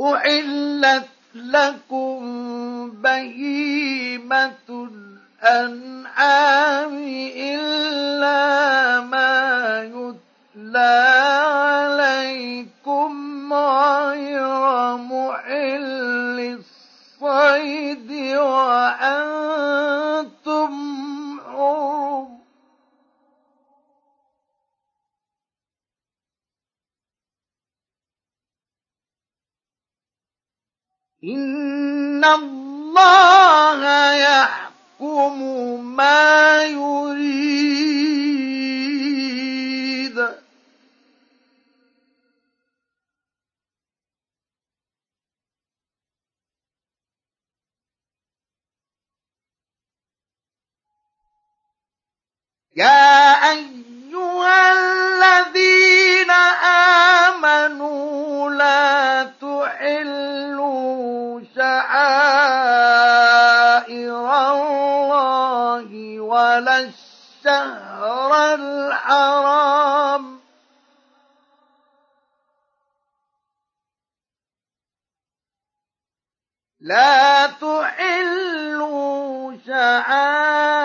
احلت لكم بهيمه الانعام الا ما يتلى عليكم غير محل الصيد وأنتم إن الله يحكم ما يريد. يا أيها الذين آمنوا لا تحلوا شعائر الله ولا الشهر الحرام. لا تحلوا شعائر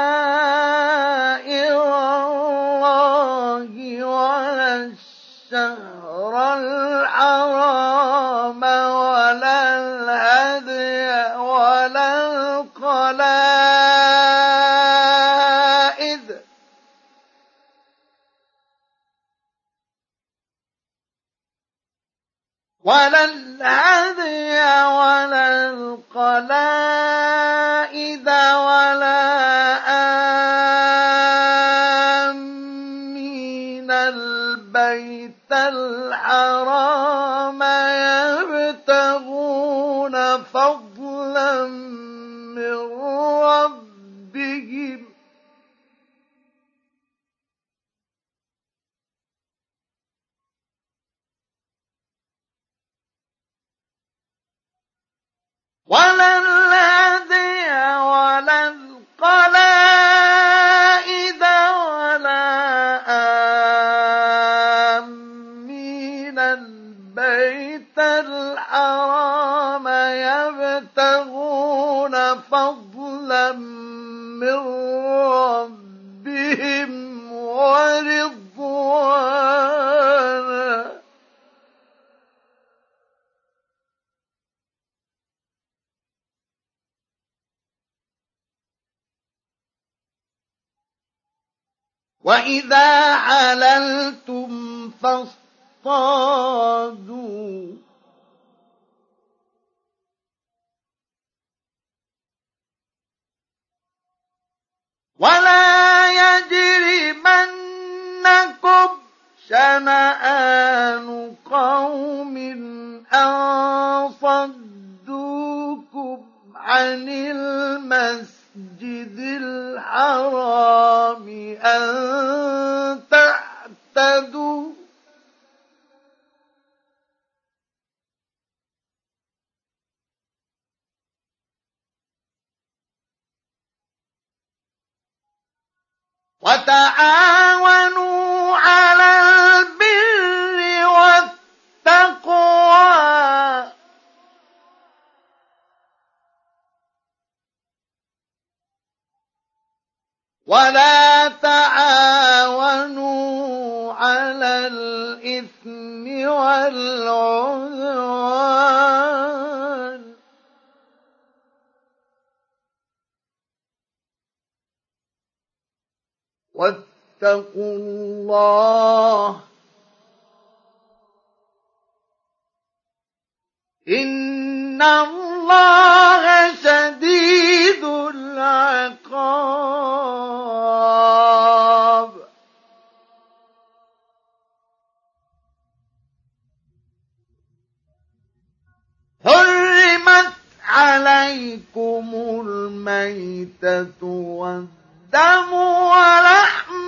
الحرام ولا الهدي ولا القلائد. ولا الهدي ولا القلائد. ولا وإذا حللتم فاصطادوا ولا يجرمنكم شنآن قوم أن صدوكم عن المسجد الحرام أن تعتدوا. وتعاونوا على البر والتقوى ولا تعاونوا على الإثم والعدوان. واتقوا الله. إن الله شديد العقاب. حرم عليكم الميتة والدم ولحم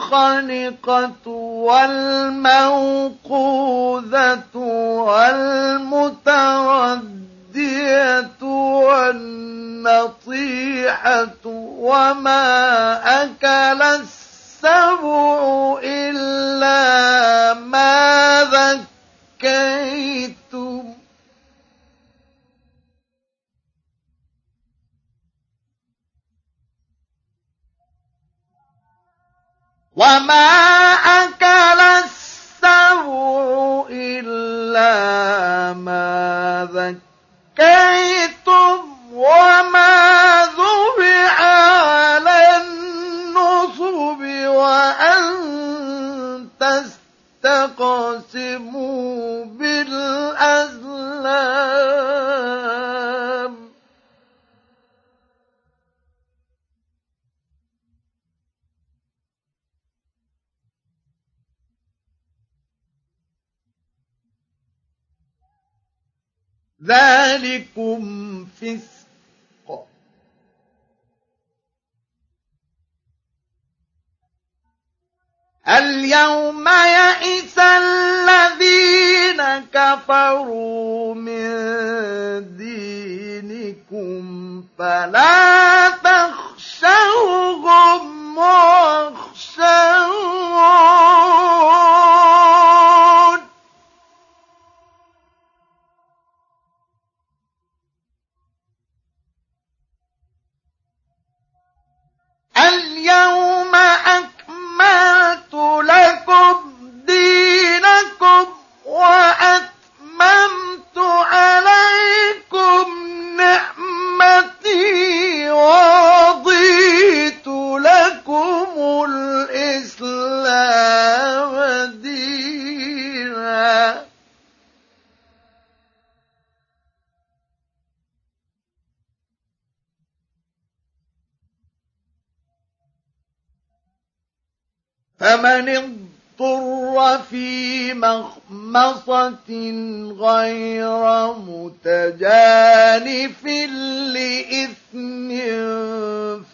والمنخنقة والموقوذة والمتردية والنطيحة وما أكل السبع إلا ما ذكيتم وما أكل السبع إلا ما ذكيتم وما ذبح على النصب وأن تستقسموا ذلكم فسق. اليوم يئس الذين كفروا من دينكم فلا تخشوهم واخشون اليوم فمن اضطر في مخمصة غير متجانف لإثم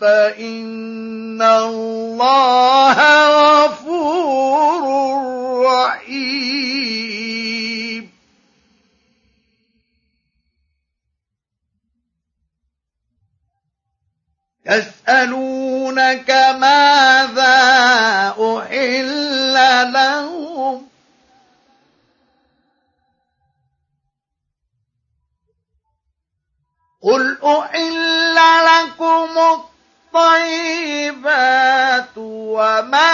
فإن الله غفور رحيم. يسألونك ماذا أحل لهم. قل أحل لكم الطيبات وما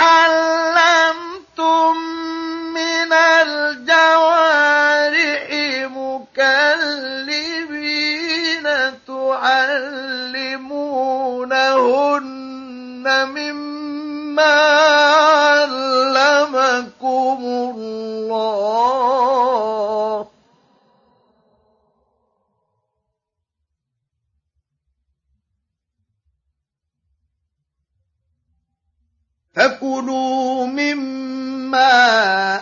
علمتم من الجوارح مكلبين تعلمونهن مما علمكم الله. فكلوا مما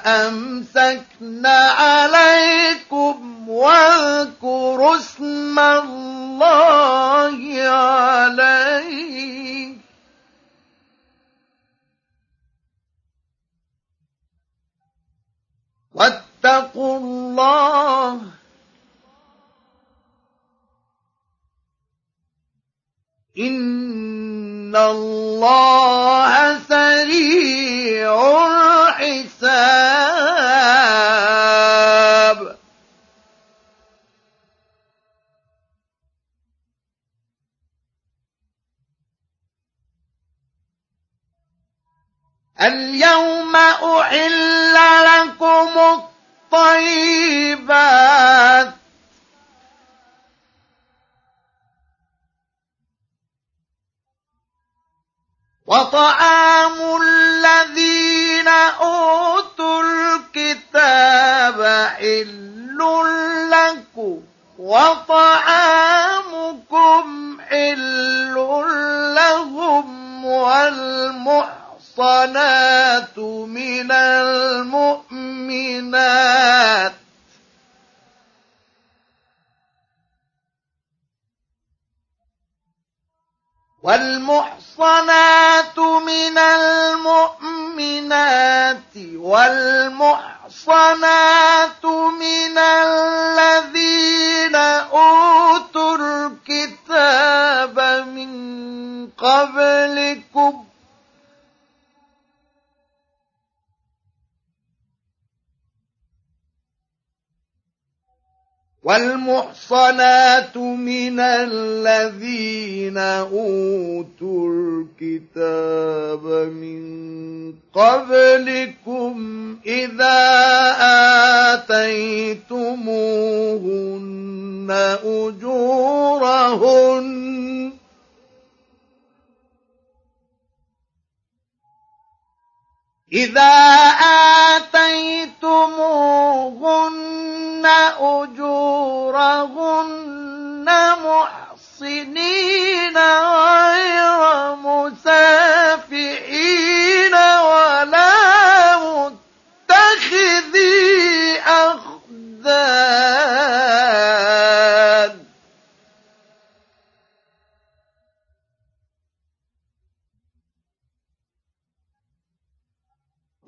أمسكن عليكم واذكروا اسم الله عليه. واتقوا الله إن الله سريع الحساب اليوم أحل لكم الطيبات وطعام الذين أوتوا الكتاب حل لكم وطعامكم حل لهم والمحصنات من المؤمنات. والمؤمنات من المؤمنات والمحصنات من الذين أوتوا الكتاب من قبلكم والمحصنات من الذين أوتوا الكتاب من قبلكم إذا آتيتموهن أجورهن إذا آتيتموهن أجورهن محصنين غير مسافحين ولا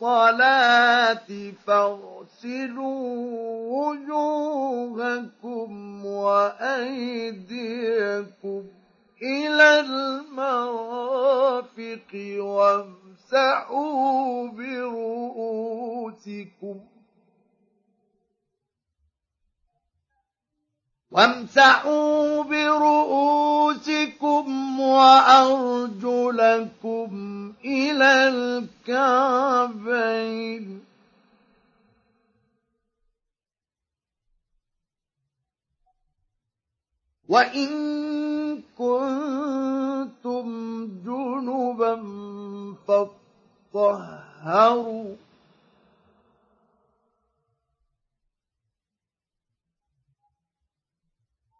الصلاة فاغسلوا وجوهكم وأيديكم إلى المرافق وامسحوا برؤوسكم وامسحوا برؤوسكم وأرجلكم إلى الكعبين. وإن كنتم جنبا فاطهروا.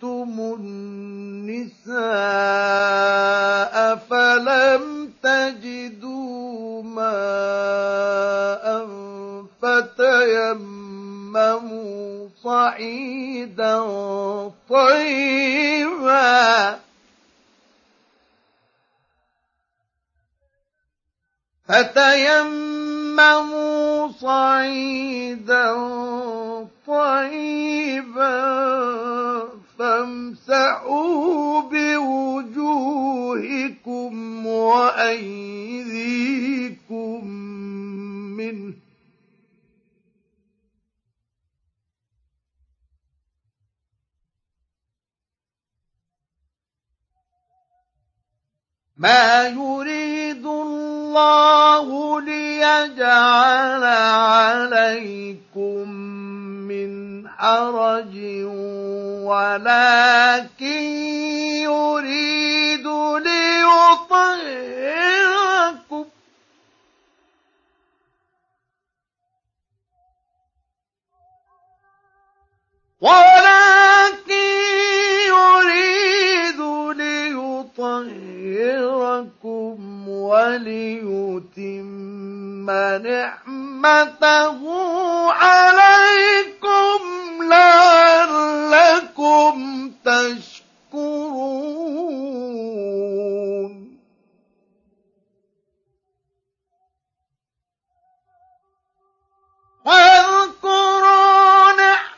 طلقتم النساء فلم تجدوا ماء فتيمموا صعيدا طيبا فتيمموا صعيدا طيبا فامسحوا بوجوهكم وأيديكم منه ما يريد الله ليجعل عليكم من حرج ولكن يريد ليطهركم. ولكن يريد ليطهركم وليتم نعمته عليكم لعلكم تشكرون. واذكروا نعمة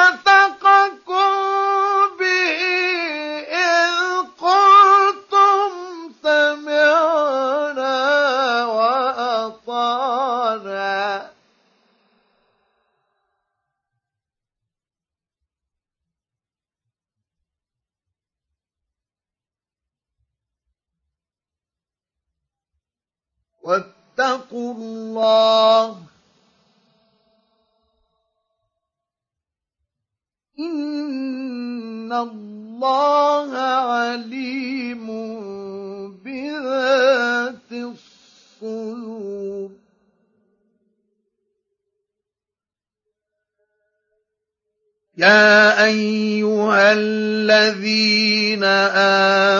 يا أيها الذين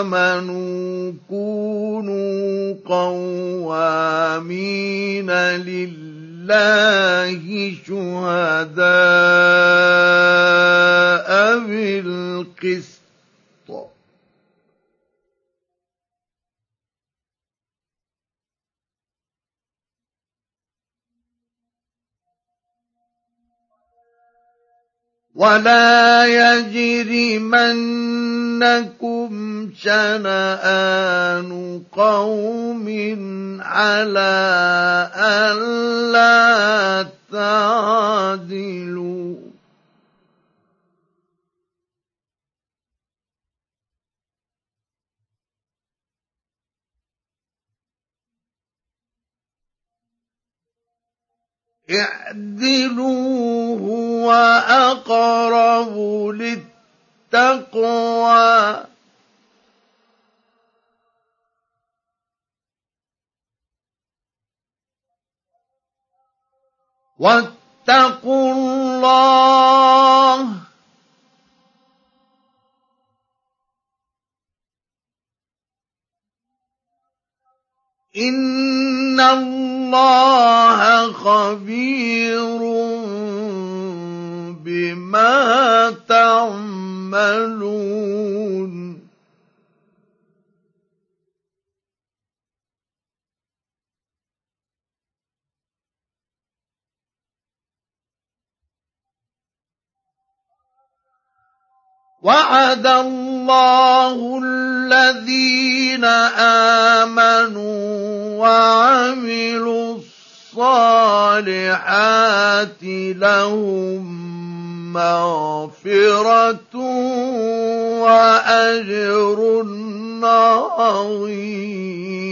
آمنوا كونوا قوامين لله شهداء بالقسط. ولا يجرمنكم شنآن قوم على ألا تعدلوا اعدلوا هو أقرب للتقوى. واتقوا الله إن الله خبير بما تعملون وعد الله الذين آمنوا وعملوا الصالحات لهم مغفرة وأجر عظيم.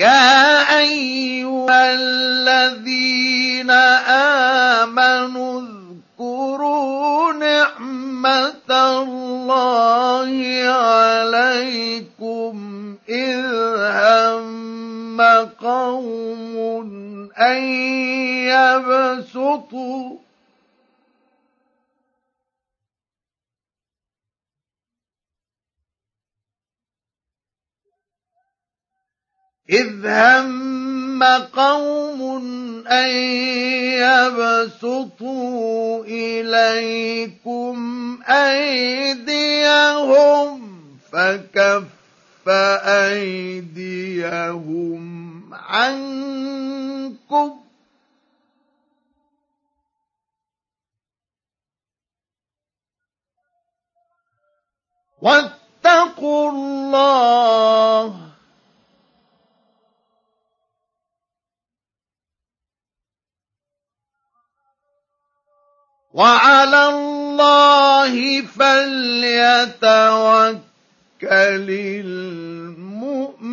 يا أيها الذين آمنوا اذكروا نعمة الله عليكم إذ هم قوم أن يبسطوا إذ هم قوم أن يبسطوا إليكم أيديهم فكف أيديهم عنكم واتقوا الله وعلى الله فليتوكل المؤمنون.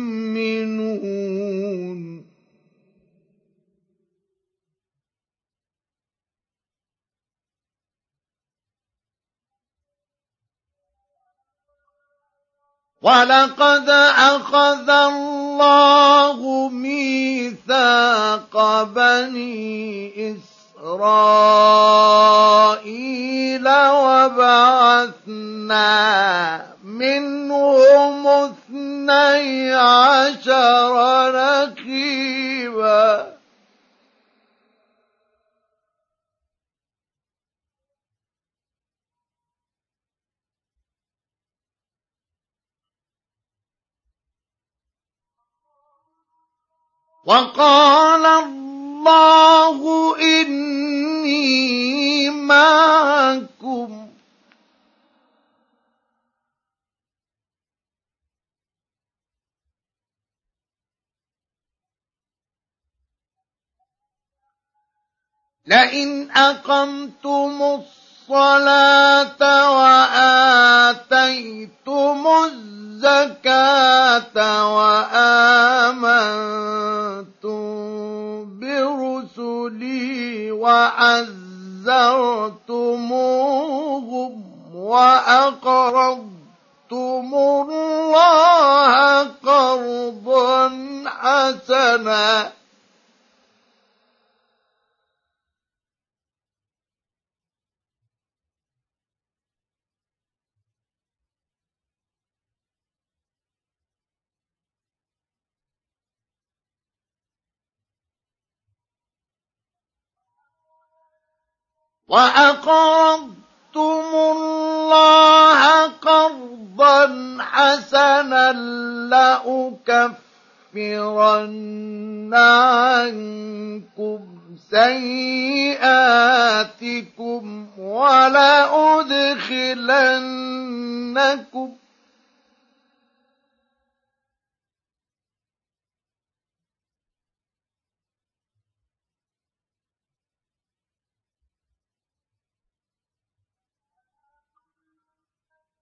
ولقد أخذ الله ميثاق بني إسرائيل إسرائيل وبعثنا منهم اثني عشر نقيباً وقال الله إني معكم. لئن أقمتم الصلاة وآتيتم الزكاة وآمنتم برسلي وعزرتموهم وأقرضتم الله قرضا حسنا وأقرضتم الله قرضا حسنا لأكفرن عنكم سيئاتكم ولأدخلنكم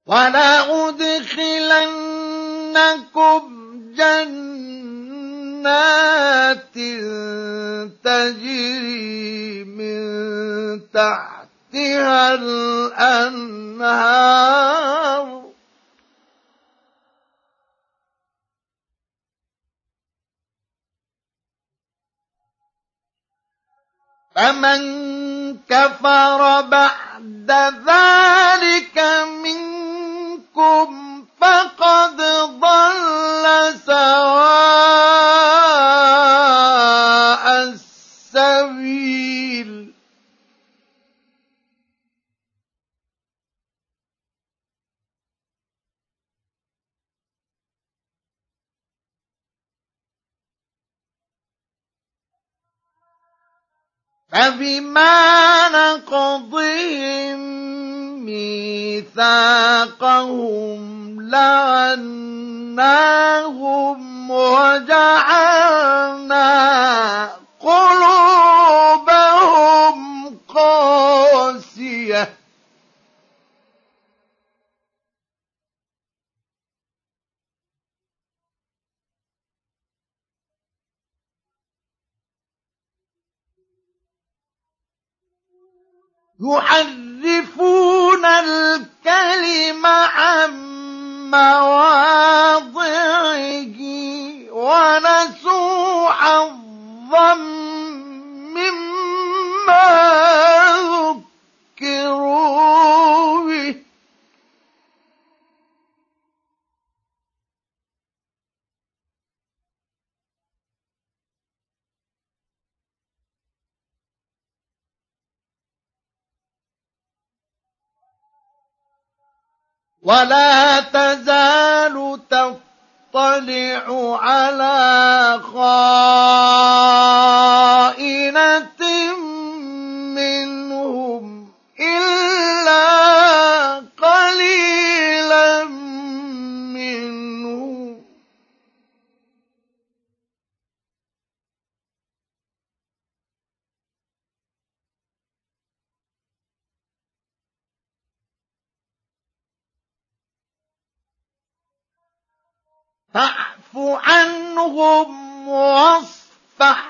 ولأدخلنكم جنات تجري من تحتها الأنهار. فمن كفر بعد ذلك منكم فقد ضل سواء السبيل. فبما نقضهم ميثاقهم لعناهم وجعلنا قلوبهم يحرفون الكلم عن مواضعه ونسوا حظا مما ذكروا. ولا تزال تطلع على خائنة منهم إلا فاعف عنهم واصفح.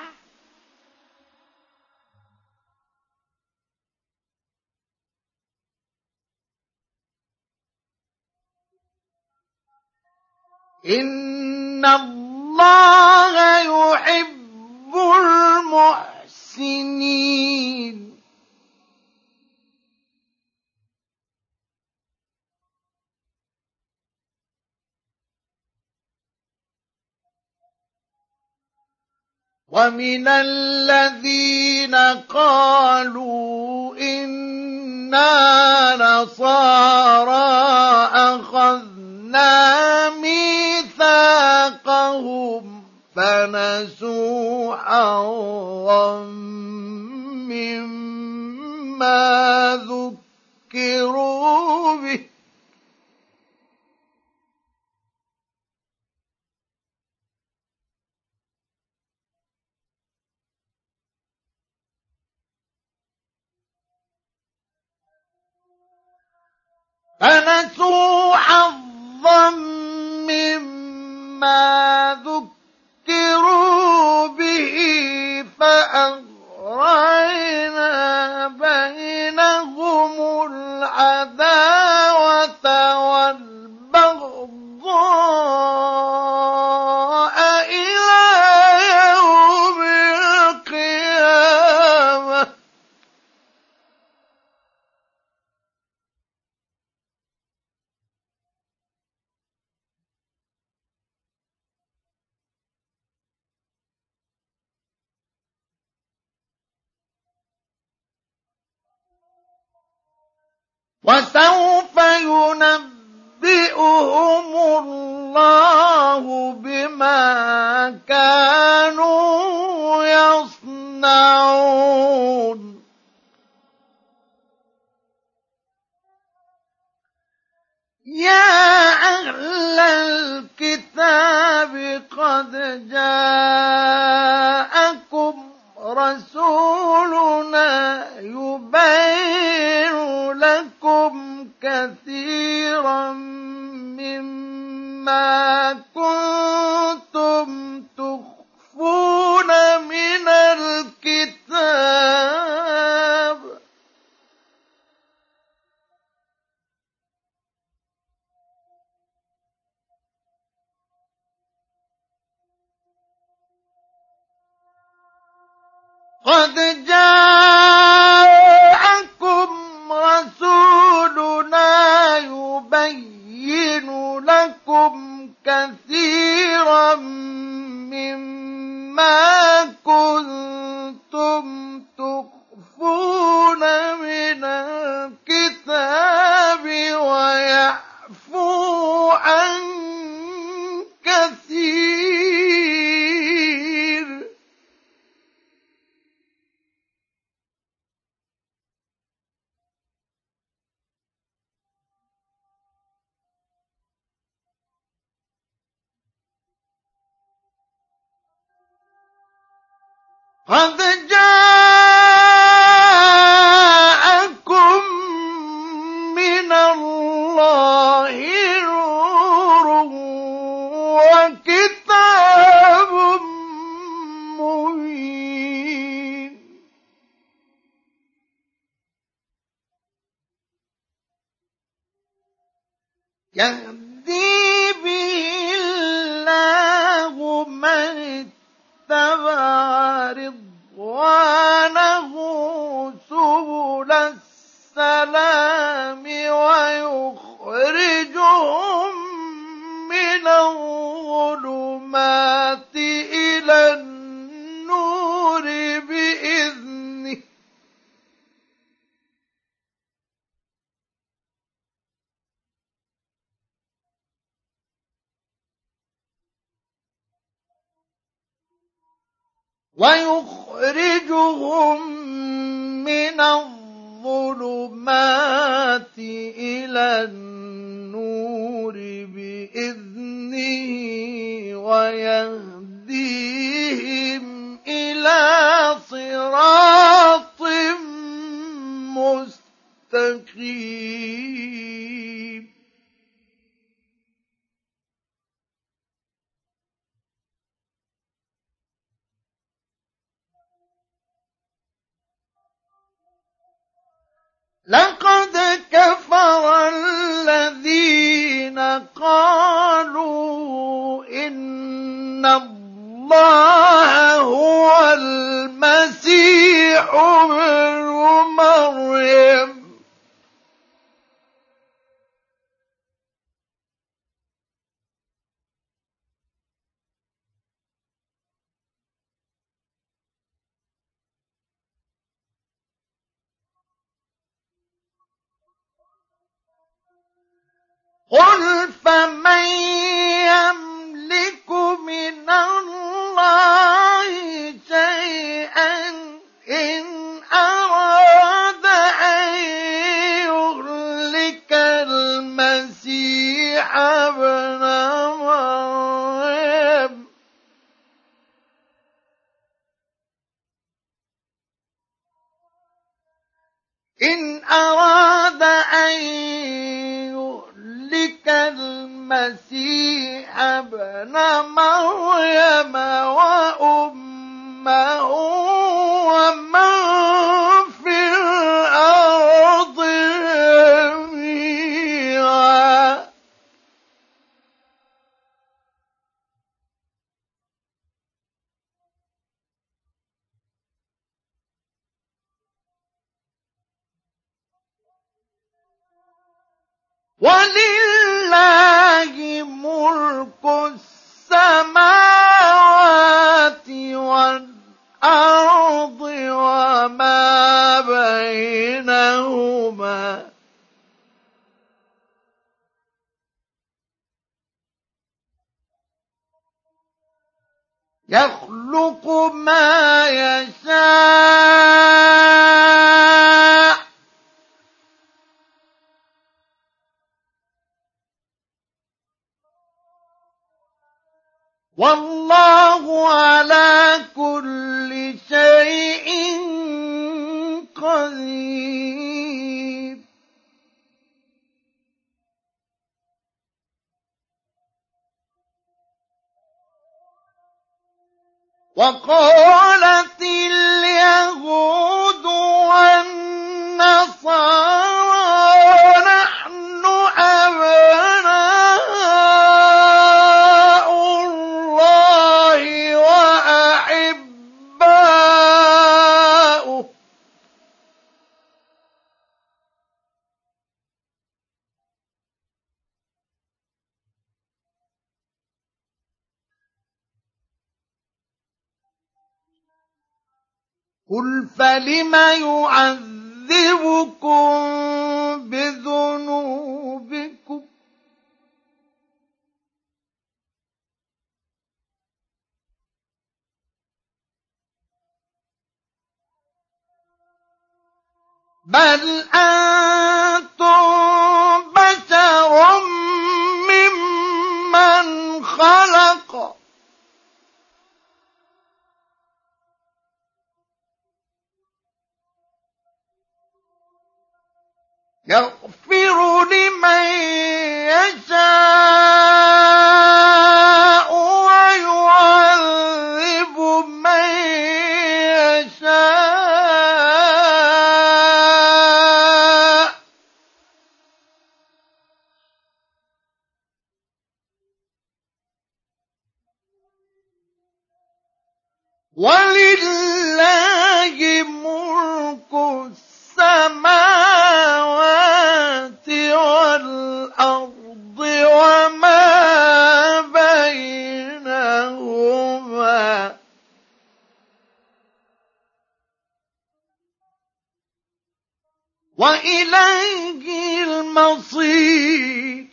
إن الله يحب المحسنين. ومن الذين قالوا إنا نصارى أخذنا ميثاقهم فنسوا حظا مما ذكروا به فنسوا حظا مما ذكروا به فأغرينا بينهم العداوة والبغضاء وسوف ينبئهم الله بما كانوا يصنعون. يا أهل الكتاب قد جاءكم رسولنا يبين لكم كثيرا مما كنتم تخفون من الكتاب. قد جاءكم كثيرا مما كنتم تخفون من الكتاب ويعفو عن قد جاءكم من الله نور وكتاب مبين يهدي ويخرجهم من الظلمات إلى النور بإذنه. ويخرجهم من الظلمات إلى النور بإذنه ويهديهم إلى صراط مستقيم. لقد كفر الذين قالوا إن الله هو المسيح ابن مريم. قل فمن يملك من الله شيئا إن أراد أن يهلك المسيح ابن مريم إن أراد أن وأمه ومن ولله ملك السماوات والأرض وما بينهما. يخلق ما يشاء والله على كل شيء قدير. وقالت اليهود والنصارى قل فلم يعذبكم بذنوبكم بل أنتم بشر يغفر لمن يشاء. وإليه المصير.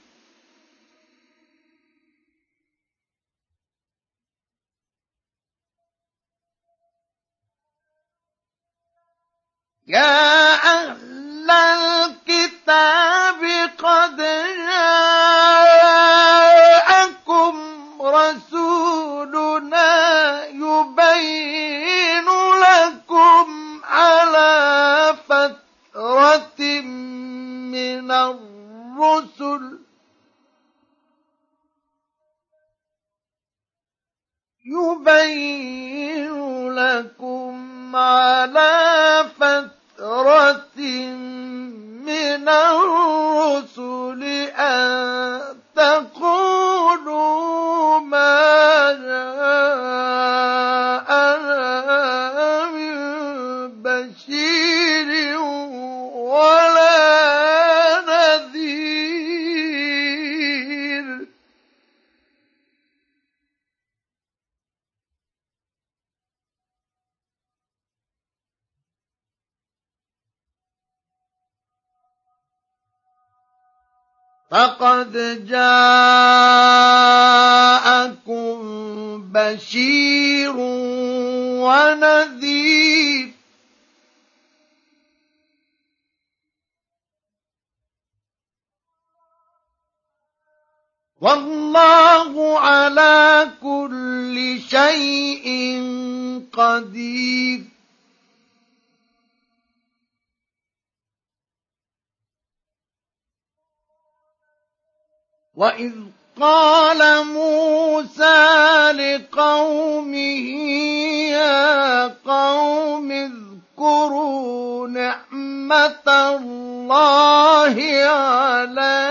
يا أهل الكتاب قد جاءكم من الرسل. يبين لكم على فترة من الرسل. فقد جاءكم بشير ونذير والله على كل شيء قدير وإذ قال موسى لقومه يا قوم اذكروا نعمة الله عليكم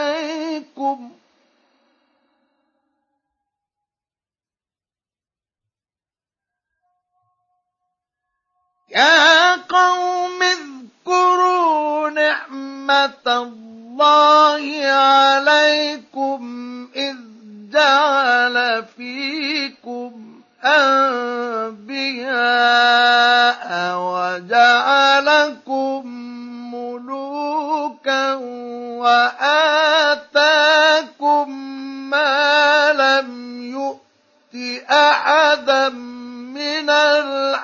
يا قوم اذكروا نعمة الله عليكم إذ جعل فيكم أنبياء وجعلكم ملوكا وآتاكم ما لم يؤت أحدا من العالمين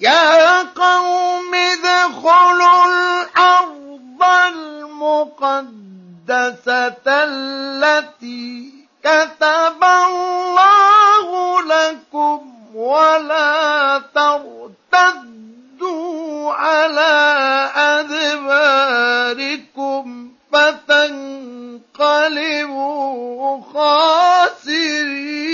يا قوم ادخلوا الأرض المقدسة التي كتب الله لكم ولا ترتدوا على أدباركم فتنقلبوا خاسرين.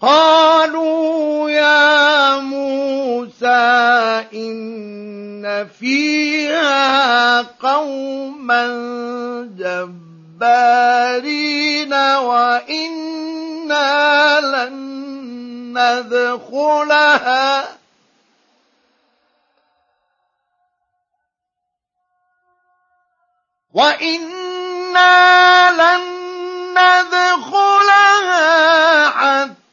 قالوا يا موسى إن فيها قوما جبارين وإنا لن ندخلها. وإنا لن ندخلها حتى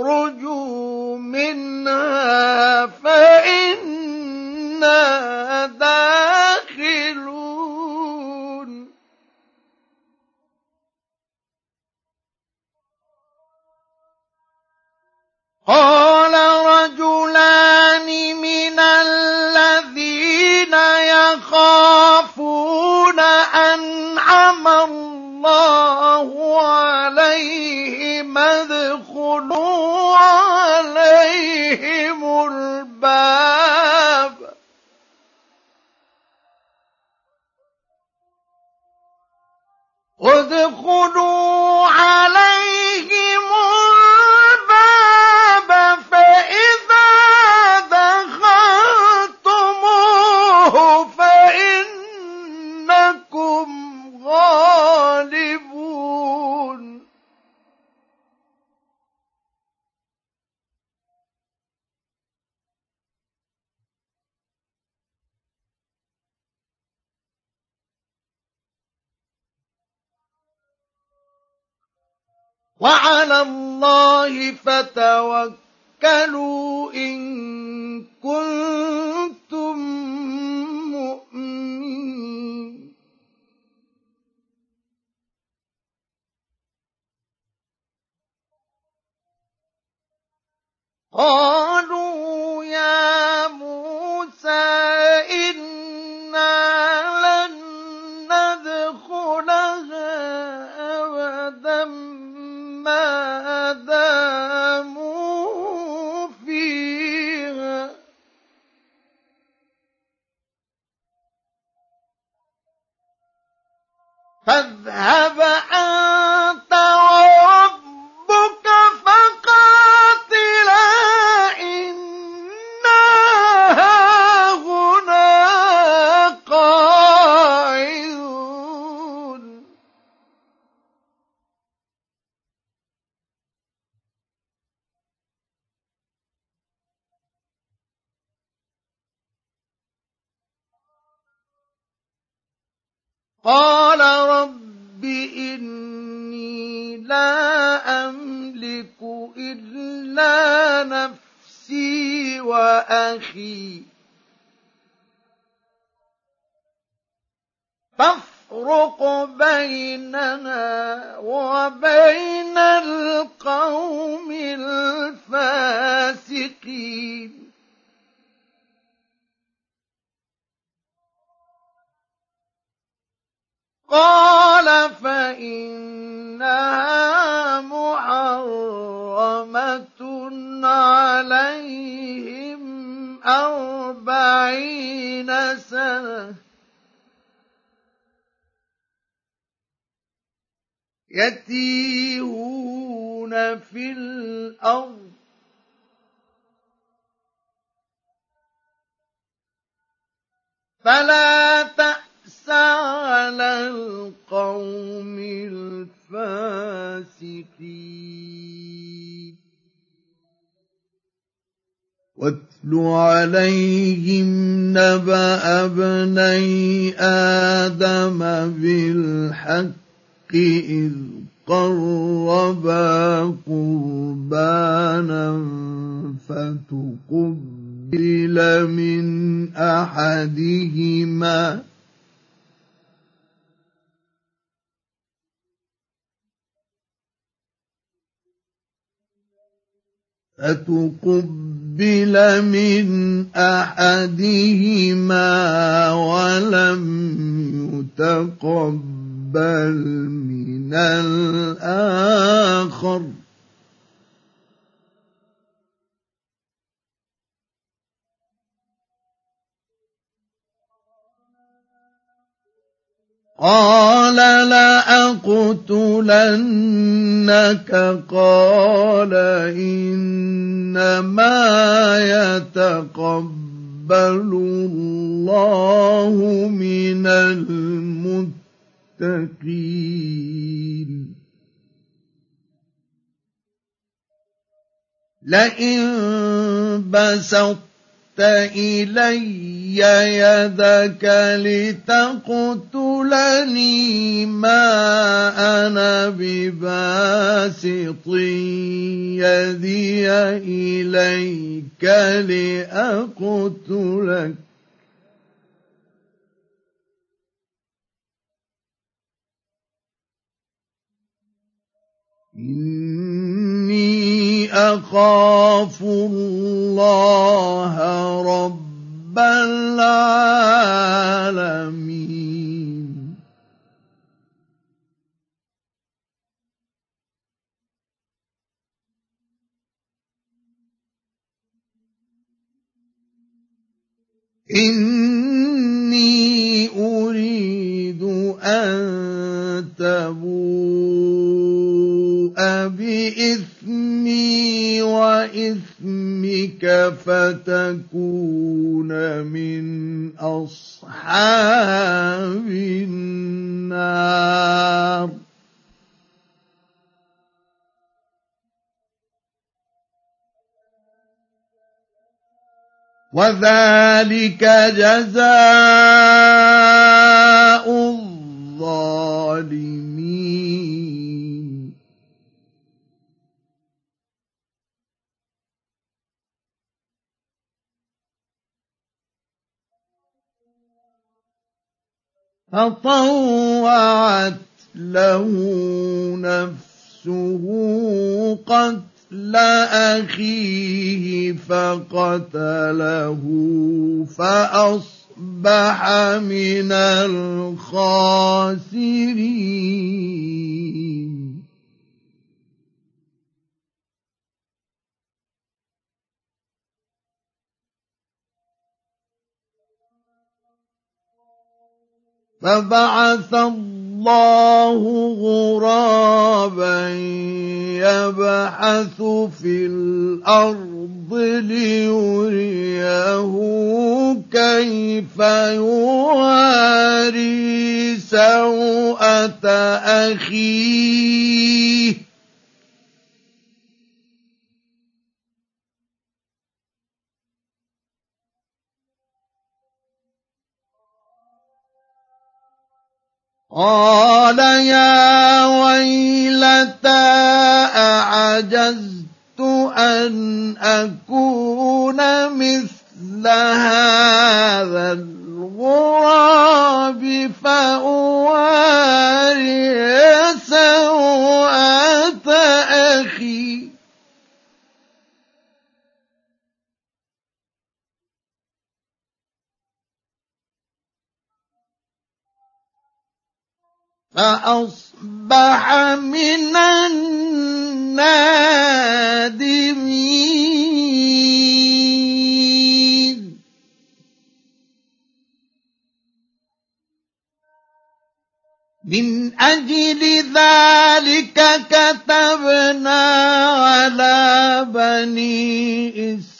يخرجوا منها فإنا داخلون. قال رجلان من الذين يخافون أنعم الله عليهم ادخلوا عليهم الباب. ادخلوا عليهم وعلى الله فتوكلوا إن كنتم مؤمنين. قالوا يا موسى إنا لن ندخلها فاذهب أنت قال رب إني لا أملك إلا نفسي وأخي. فافرق بيننا وبين القوم الفاسقين. قال فإنها محرمة عليهم أربعين سنة. يتيهون في الأرض. فلا تأ على القوم الفاسقين. واتل عليهم نبأ ابني آدم بالحق إذ قربا قربانا فتقبل من أحدهما فتقبل من أحدهما ولم يتقبل من الآخر؟ قال لأقتلنك قال إنما يتقبل الله من المتقين. لئن بسط إلي يدك لتقتلني ما أنا بباسط يدي إليك لأقتلك. إني أخاف الله رب العالمين. إني أريد أن تبور. بإثمي وإثمك فتكون من أصحاب النار وذلك جزاء فطوعت له نفسه قتل أخيه فقتله فأصبح من الخاسرين. فبعث الله غرابا يبحث في الأرض ليريه كيف يواري سوءة أخيه. قال يا ويلتى أعجزت أن أكون مثل هذا الغراب فأواري سوءة فأصبح من النادمين. من أجل ذلك كتبنا على بني إسرائيل.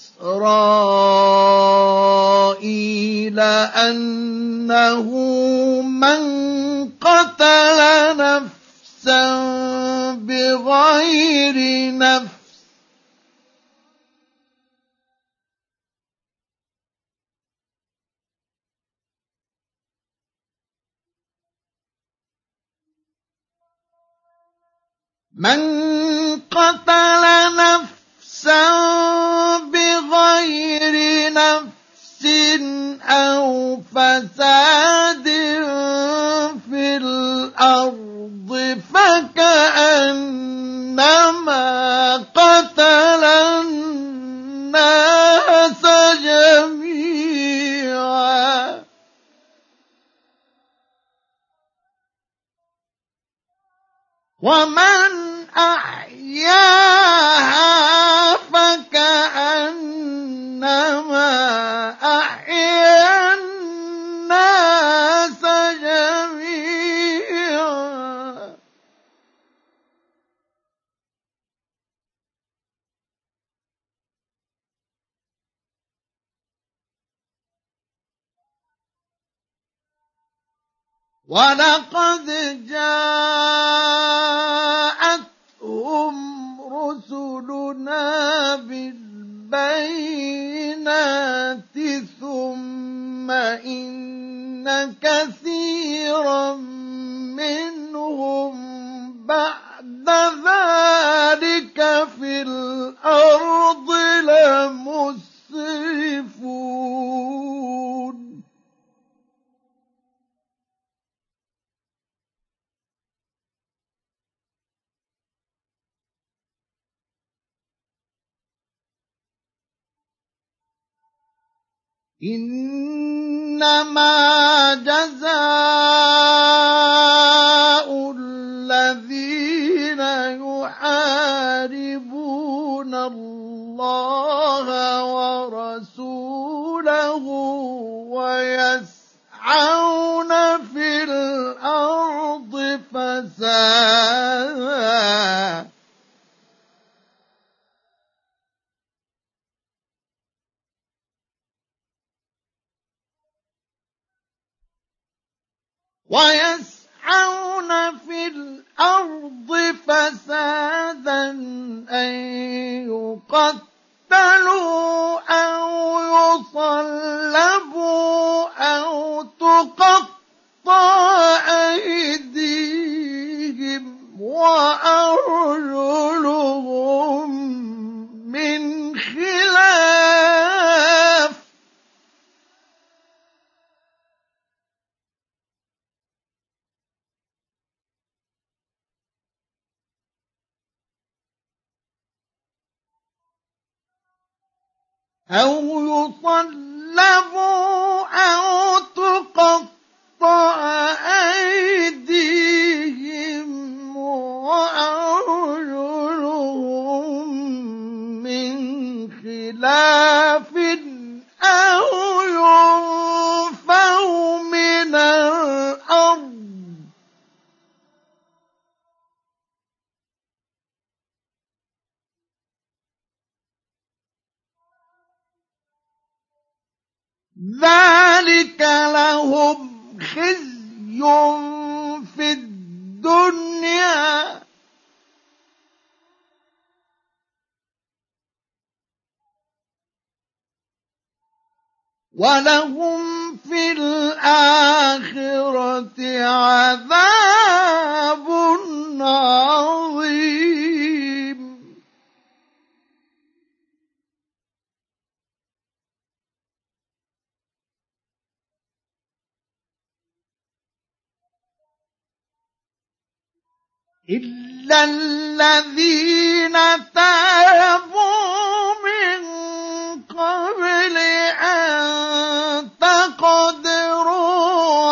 أنه من قتل نفسا بغير نفس. من قتل نفسا بغير نفس أو فساد في الأرض فكأنما قتل الناس جميعا. ومن أحياها ولقد جاءتهم رسلنا بالبينات ثم إن كثيرا منهم بعد ذلك في الأرض لمسرفون إنما جزاء الذين يحاربون الله ورسوله ويسعون في الأرض فسادا. ويسعون في الأرض فسادا أن يقتلوا أو يصلبوا أو تقطع أيديهم وأرجلهم أو يصلبوا أو تقطع أيديهم وأرجلهم من خلاف أو ينفوا من الأرض ذلك لهم خزي في الدنيا. ولهم في الآخرة عذاب الذين تابوا من قبل أن تقدروا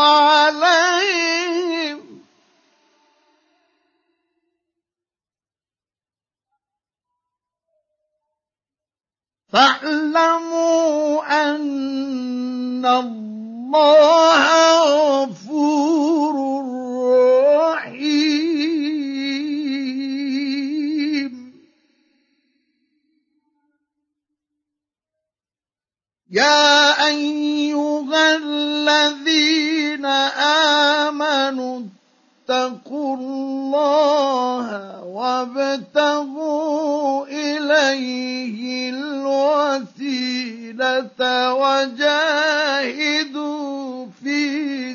عليهم. فاعلموا أن الله الذين آمنوا اتقوا الله وابتغوا إليه الوسيلة وجاهدوا في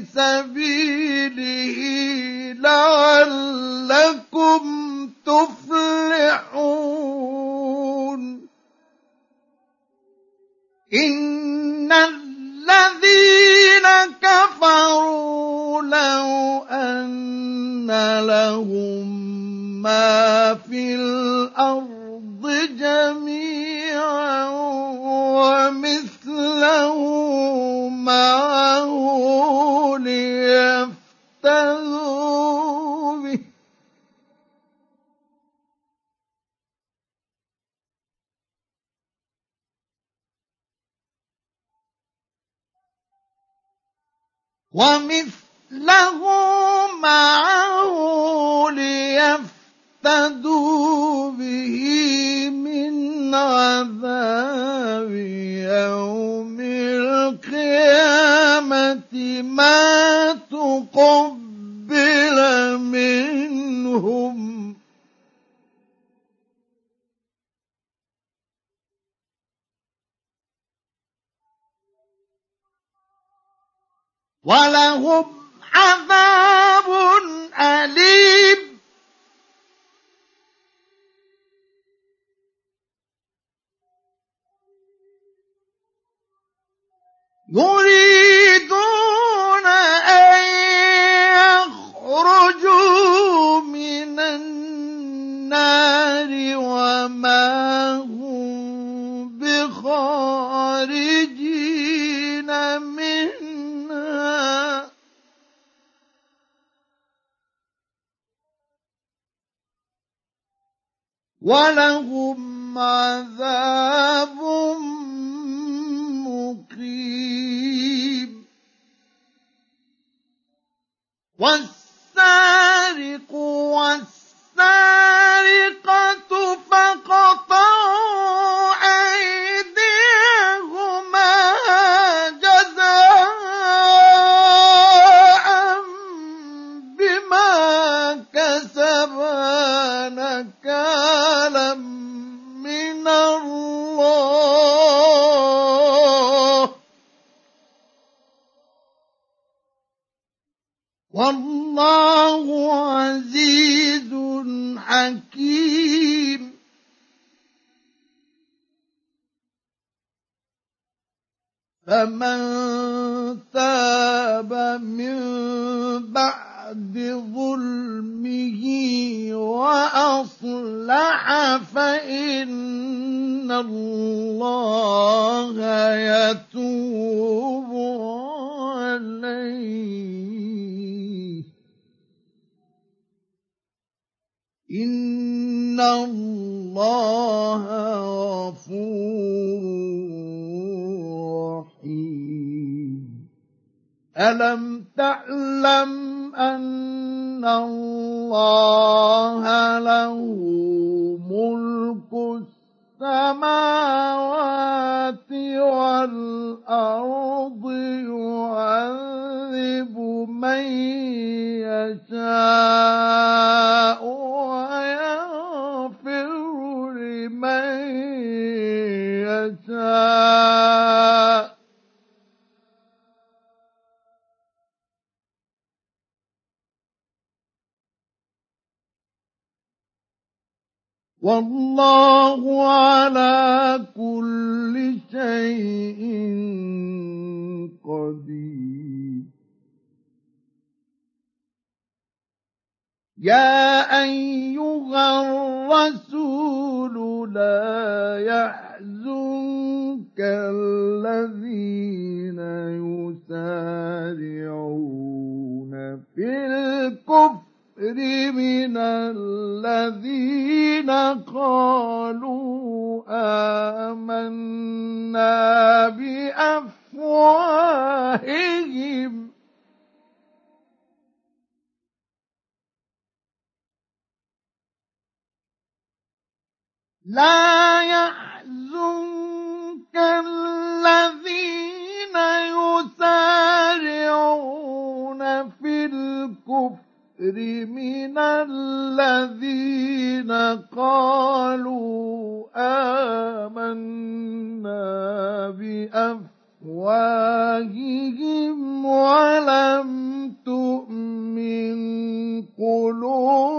سبيله لعلكم تفلحون. إن الذين كفروا لو أن لهم ما في الأرض جميعا ومثله معه ليفتدوا به ومثله معه ليفتدوا به من عذاب يوم القيامة ما تقبل منهم. ولهم عذاب أليم. يريدون أن يخرجوا من النار وما هم بخارجين منها ولهم عذاب مقيم. والسارق والسارقة فقطعوا والله عزيز حكيم. فمن تاب من بعد ظلمه وأصلح فإن الله يتوب عليه. ان الله غفور رحيم. الم تعلم ان الله له ملك السماوات والأرض يعذب من يشاء ويغفر لمن يشاء. والله على كل شيء قدير. يا أيها الرسول لا يحزنك الذين يسارعون في الكفر. من الذين قالوا آمنا بأفواههم. لا يحزنك الذين يسارعون في الكفر. من الذين قالوا آمنا بأفواههم ولم تؤمن قلوبهم.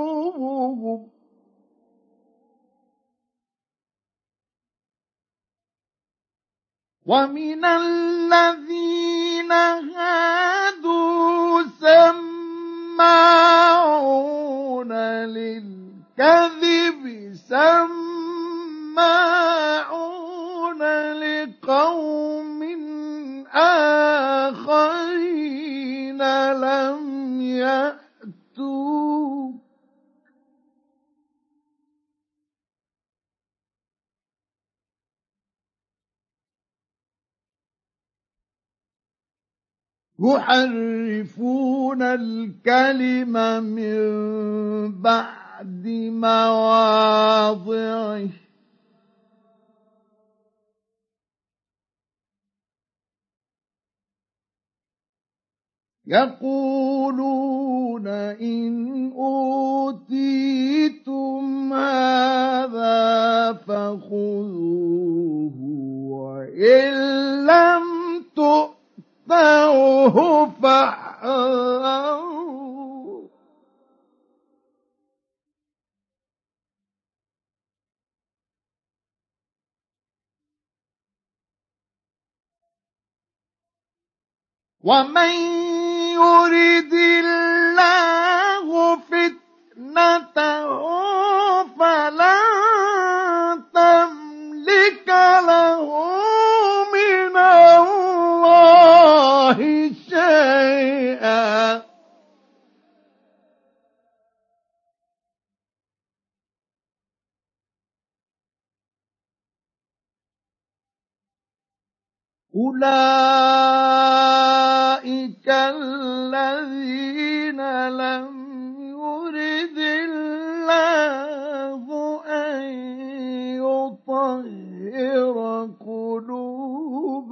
ومن الذين هادوا سمعوا سماعون للكذب سماعون لقوم آخرين لم يأتوا يحرفون الكلم من بعد مواضعه. يقولون إن أوتيتم هذا فخذوه وإن لم تؤتوا فاحذروا ومن يرد الله فتنته فلن تملك له أولئك الذين لم يرد الله أن يطهر قلوبهم.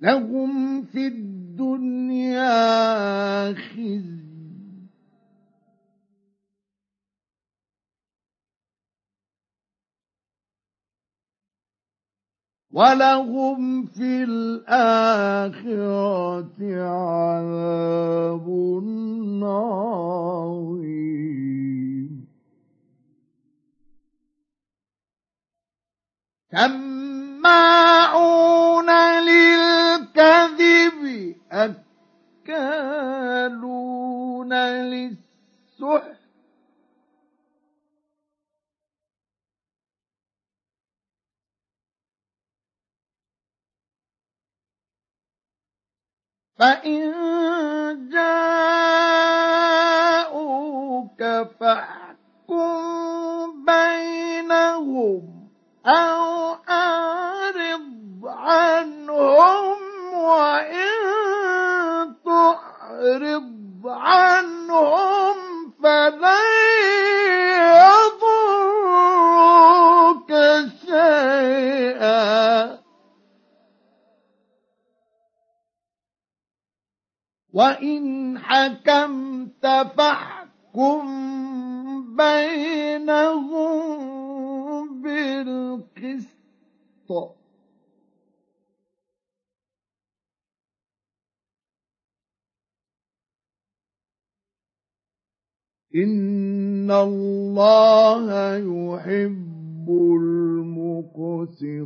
لهم في الدنيا خزي. ولهم في الآخرة عذاب عظيم. سماعون للكذب أكالون للسحت فإن جاءوك فاحكم بينهم أو أعرض عنهم وإن تعرض عنهم فلن يضرك شيئا. وإن حكمت فاحكم بينهم بالقسط. إن الله يحب المقسطين.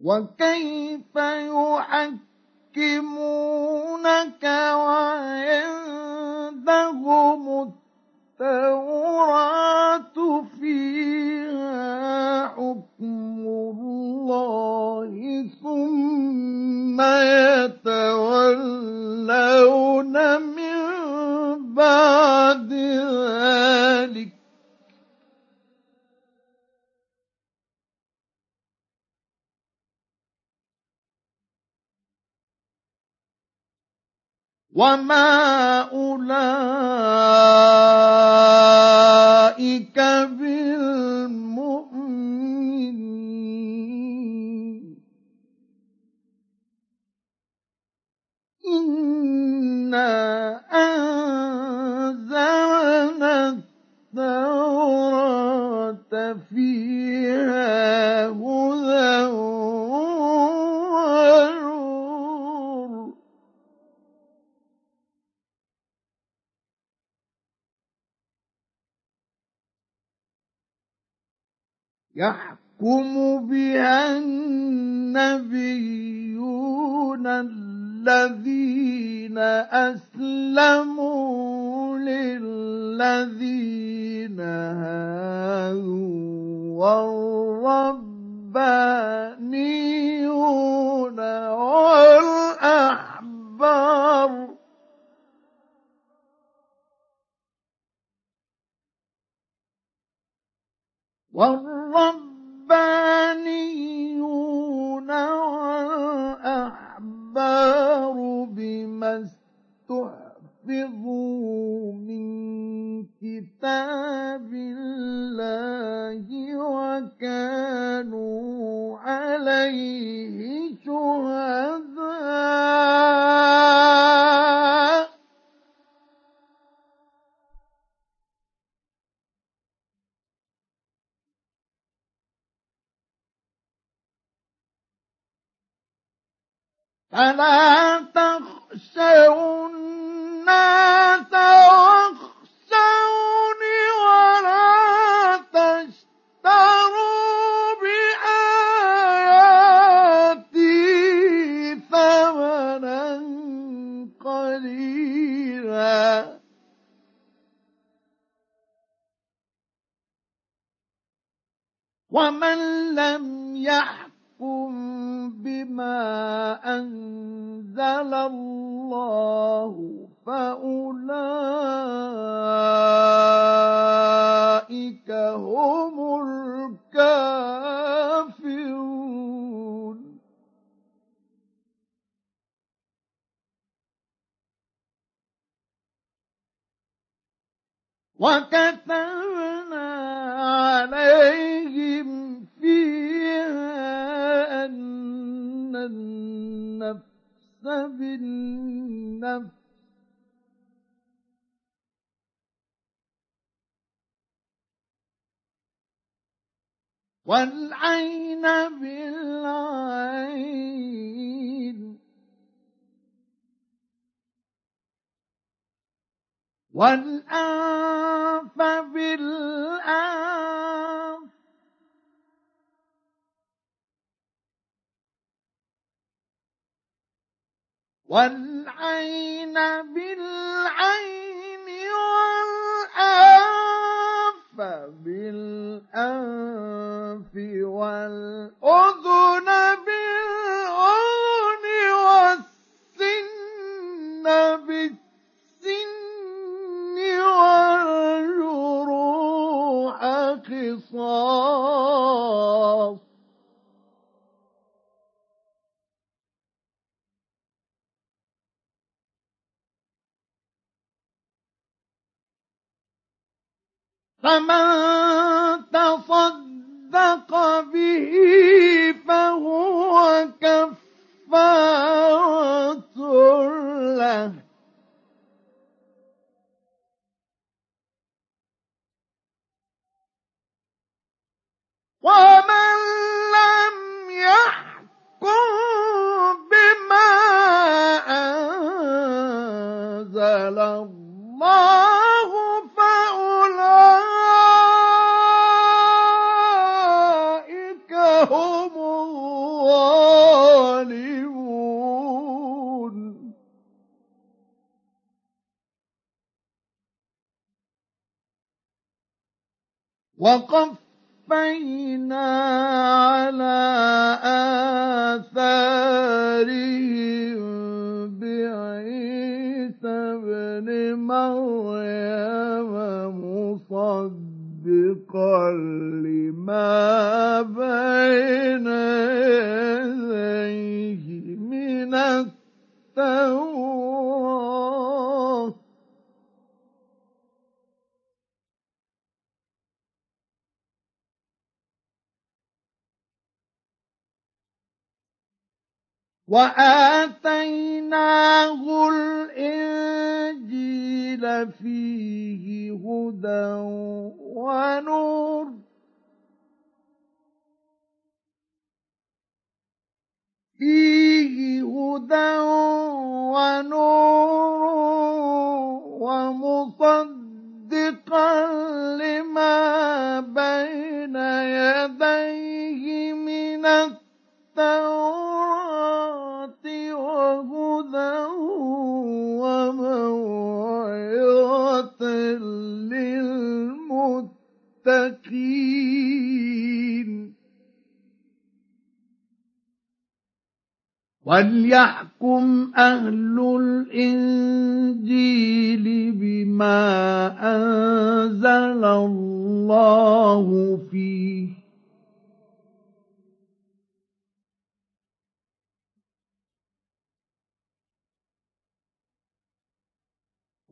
وكيف يحكمونك وعندهم التوراة فيها حكم الله ثم يتولون من بعد ذلك وما أولئك بالمؤمنين إنا أنزلنا التوراة فيها هدى يحكم بها النبيون الذين أسلموا للذين هادوا والربانيون والأحبار. والربانيون والأحبار بما استحفظوا من كتاب الله وكانوا عليه شهداء. فلا تخشوا الناس واخشوني ولا تشتروا بآياتي ثمنا قليلا. ومن لم يحكم بما أنزل الله فأولئك هم الكافرون. وكتبنا عليهم فيها أن النفس بالنفس. والعين بالعين. والأنف بالأنف. والعين بالعين والأنف بالأنف والأذن بالأذن والسن بالسن. والجروح قصاص. فمن تصدق به فهو كفارة له. ومن لم يحكم بما أنزل الله فأولئك هم وقف وقفينا على آثارهم بعيسى ابن مريم مصدقا لما بين يديه من التوراة. وآتيناه الإنجيل فيه هدى ونور. فيه هدى ونور ومصدقا لما بين يديه من التوراة وهدى وموعظة للمتقين. وليحكم أهل الإنجيل بما أنزل الله فيه.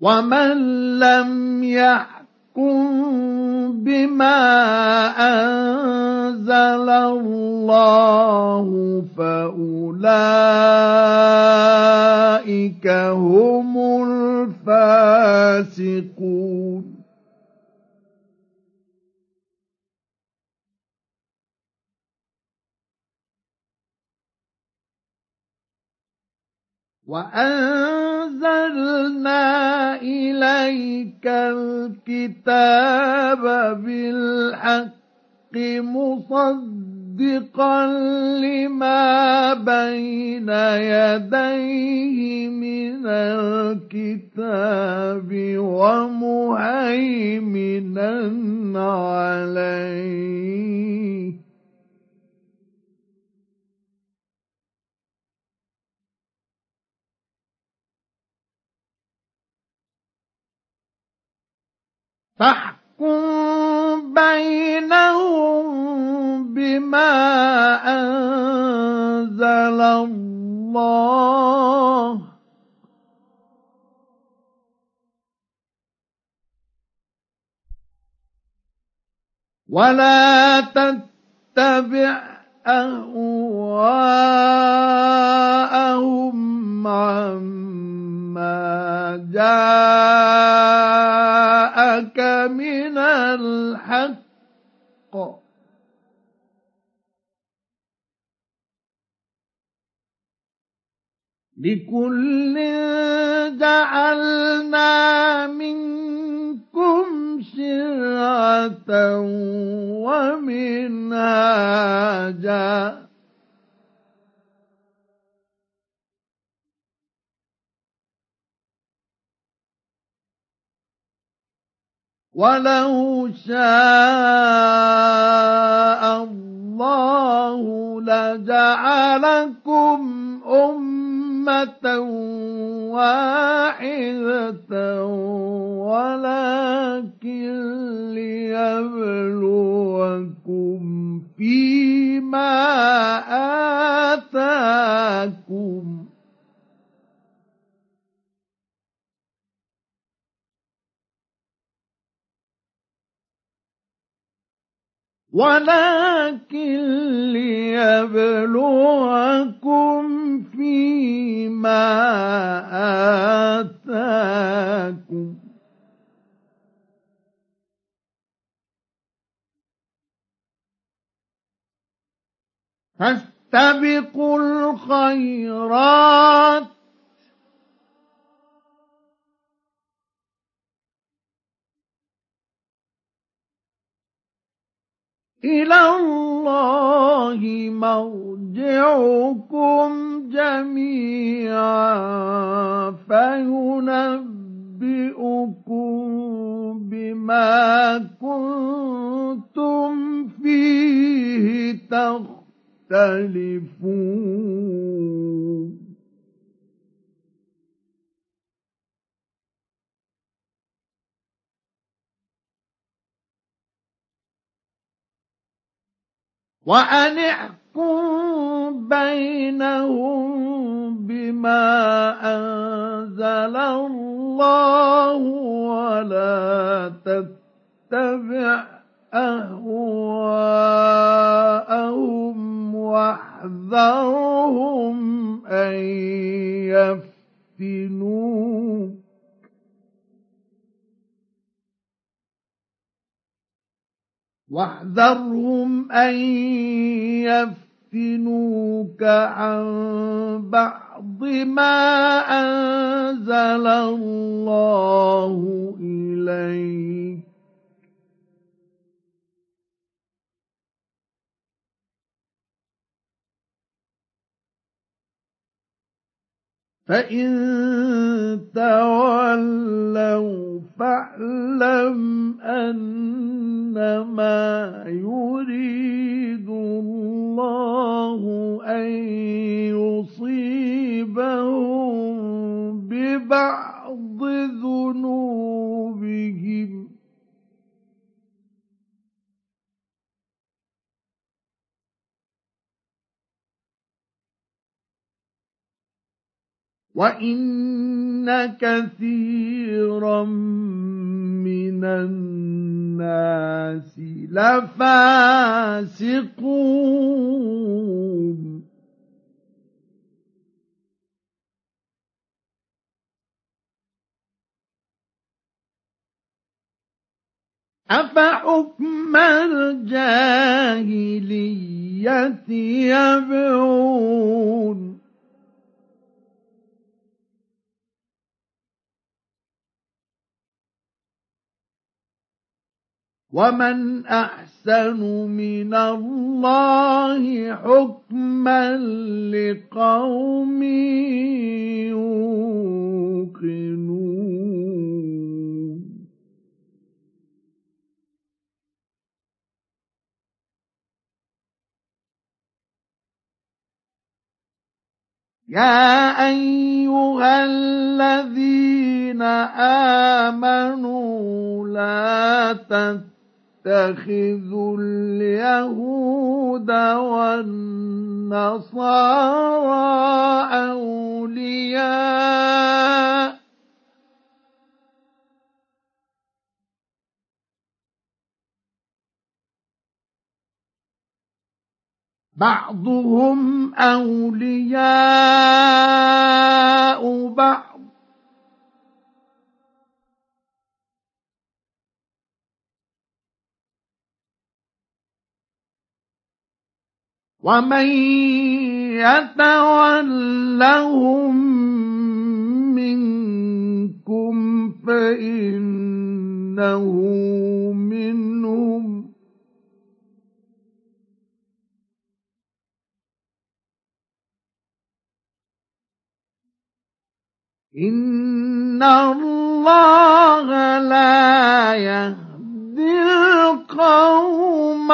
ومن لم يحكم بما أنزل الله فأولئك هم الفاسقون وأنزلنا إليك الكتاب بالحق مصدقا لما بين يديه من الكتاب ومهيمنا عليه فاحكم بينهم بما أنزل الله. ولا تتبع أهواءهم عما جاءك من الحق. لكل جعلنا منكم شرعة ومنهاجا. ولو شاء الله لجعلكم أمة واحدة ولكن ليبلوكم فيما آتاكم ولكن ليبلوكم فيما آتاكم. فاستبقوا الخيرات إلى الله مرجعكم جميعا فينبئكم بما كنتم فيه تختلفون. وأن احكم بينهم بما أنزل الله ولا تتبع أهواءهم واحذرهم أن يفتنوك. واحذرهم أن يفتنوك عن بعض ما أنزل الله إليك. فإن تولوا فاعلم أنما يريد الله أن يصيبهم ببعض ذنوبهم وإن كثيرا من الناس لفاسقون أفحكم الجاهلية يبغون ومن احسن من الله حكما لقوم يوقنون يا ايها الذين امنوا لا تتقوا تتخذوا اليهود والنصارى أولياء. بعضهم أولياء بعض ومن يتولهم منكم فإنه منهم إن الله لا يهدي القوم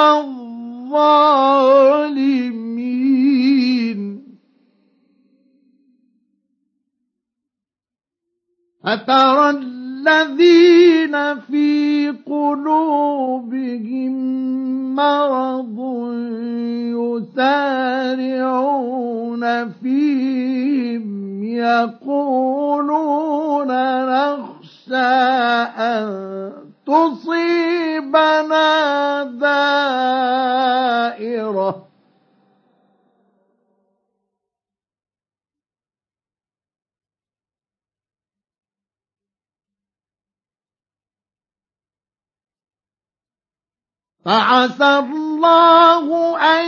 فترى الذين في قلوبهم مرض يسارعون فيهم يقولون نخشى أن تصيبنا دائرة. فعسى الله أن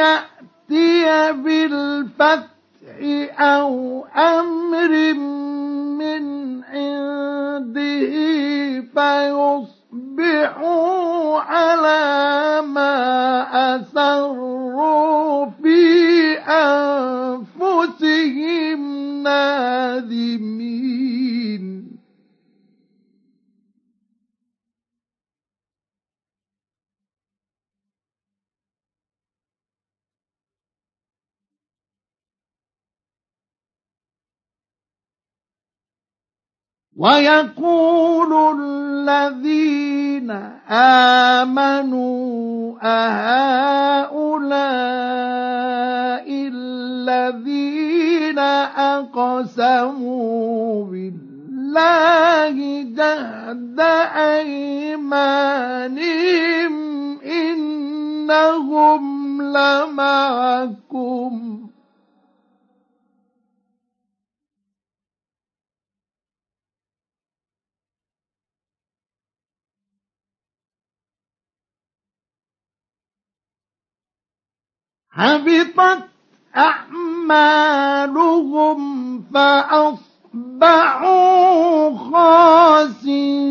يأتي بالفتح أو أمر من عنده فيصبحوا على ما أسروا في أنفسهم نادمين. ويقول الذين آمنوا أهؤلاء الذين أقسموا بالله جهد أيمانهم إنهم لمعكم حبطت أعمالهم فأصبحوا خاسرين.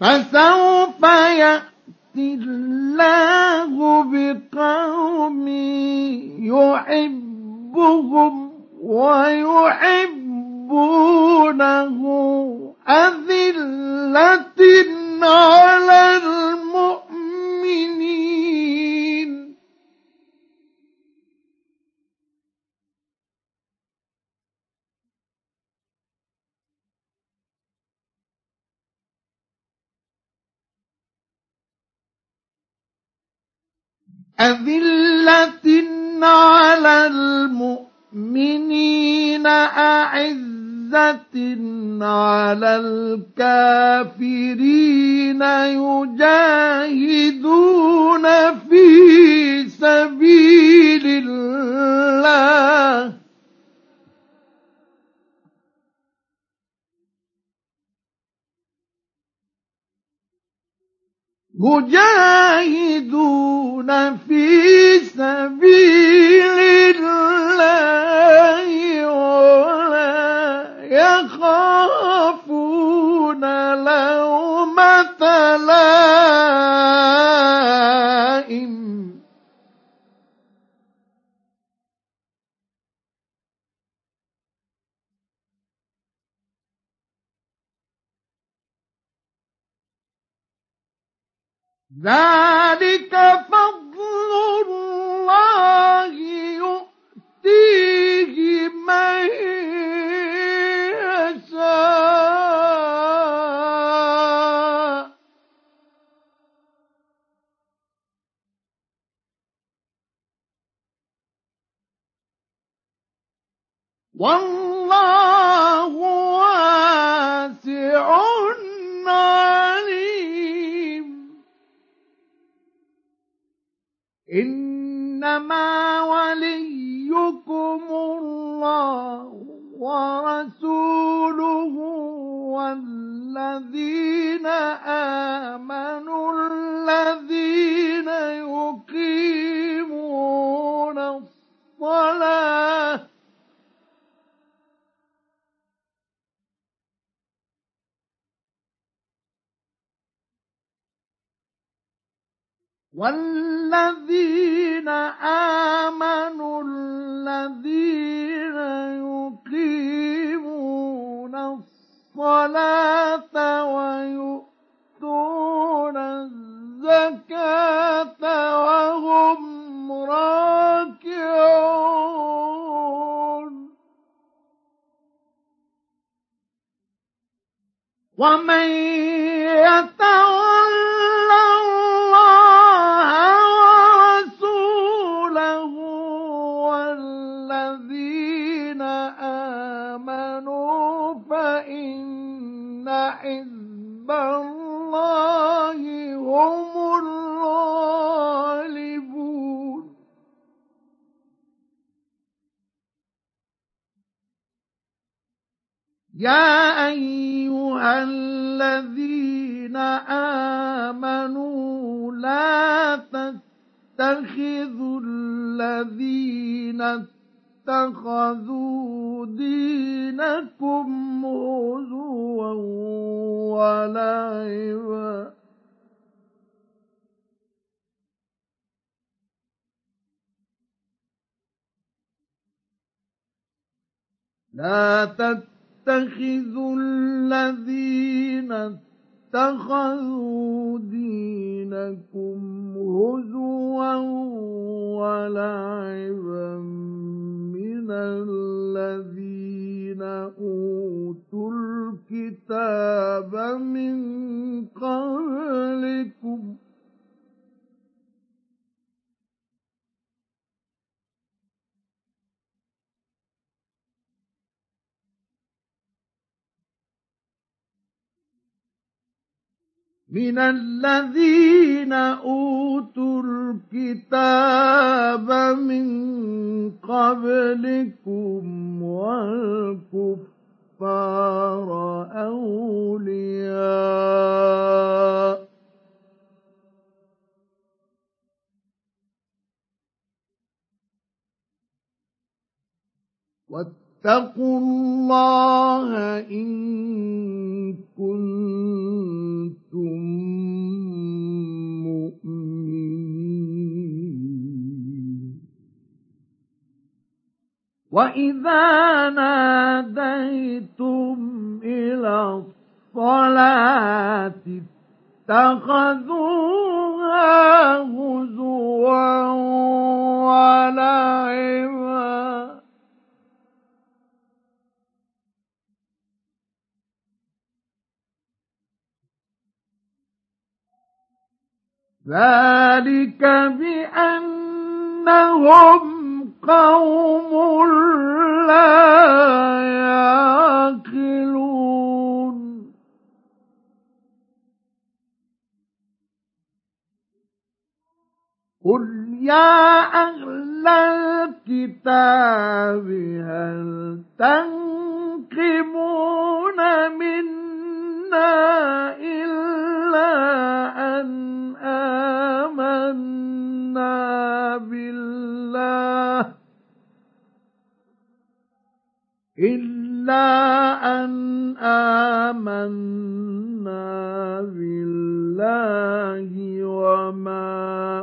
فسوف يأتي الله بقوم يحبهم ويحبونه. أذلة على المؤمنين. أذلة على المؤمنين أعزة على الكافرين يجاهدون في سبيل الله. مجاهدون في سبيل الله ولا يخافون لومة لائم. ذلك فضل الله يؤتيه من يشاء. والله واسع عليم إنما وليكم الله ورسوله والذين آمنوا الذين يقيمون الصلاة والذين آمنوا الذين يقيمون الصلاة ويؤتون الزكاة وهم راكعون. ومن يتولى حزب الله هم الغالبون. يا أيها الذين آمنوا لا تتخذوا الذين اتخذوا دينكم هزوا ولعبا. لا تتخذوا الذين اتخذوا دينكم هزوا ولعبا من الذين أوتوا الكتاب من قبلكم من الذين أوتوا الكتاب من قبلكم والكفار أولياء واتقوا الله إن كنتم مؤمنين. وإذا ناديتم إلى الصلاة اتخذوها هزوا ولعبا ذلك بأنهم قوم لا يعقلون. قل يا أهل الكتاب هل تنقمون منا إلا أن آمنا بالله وما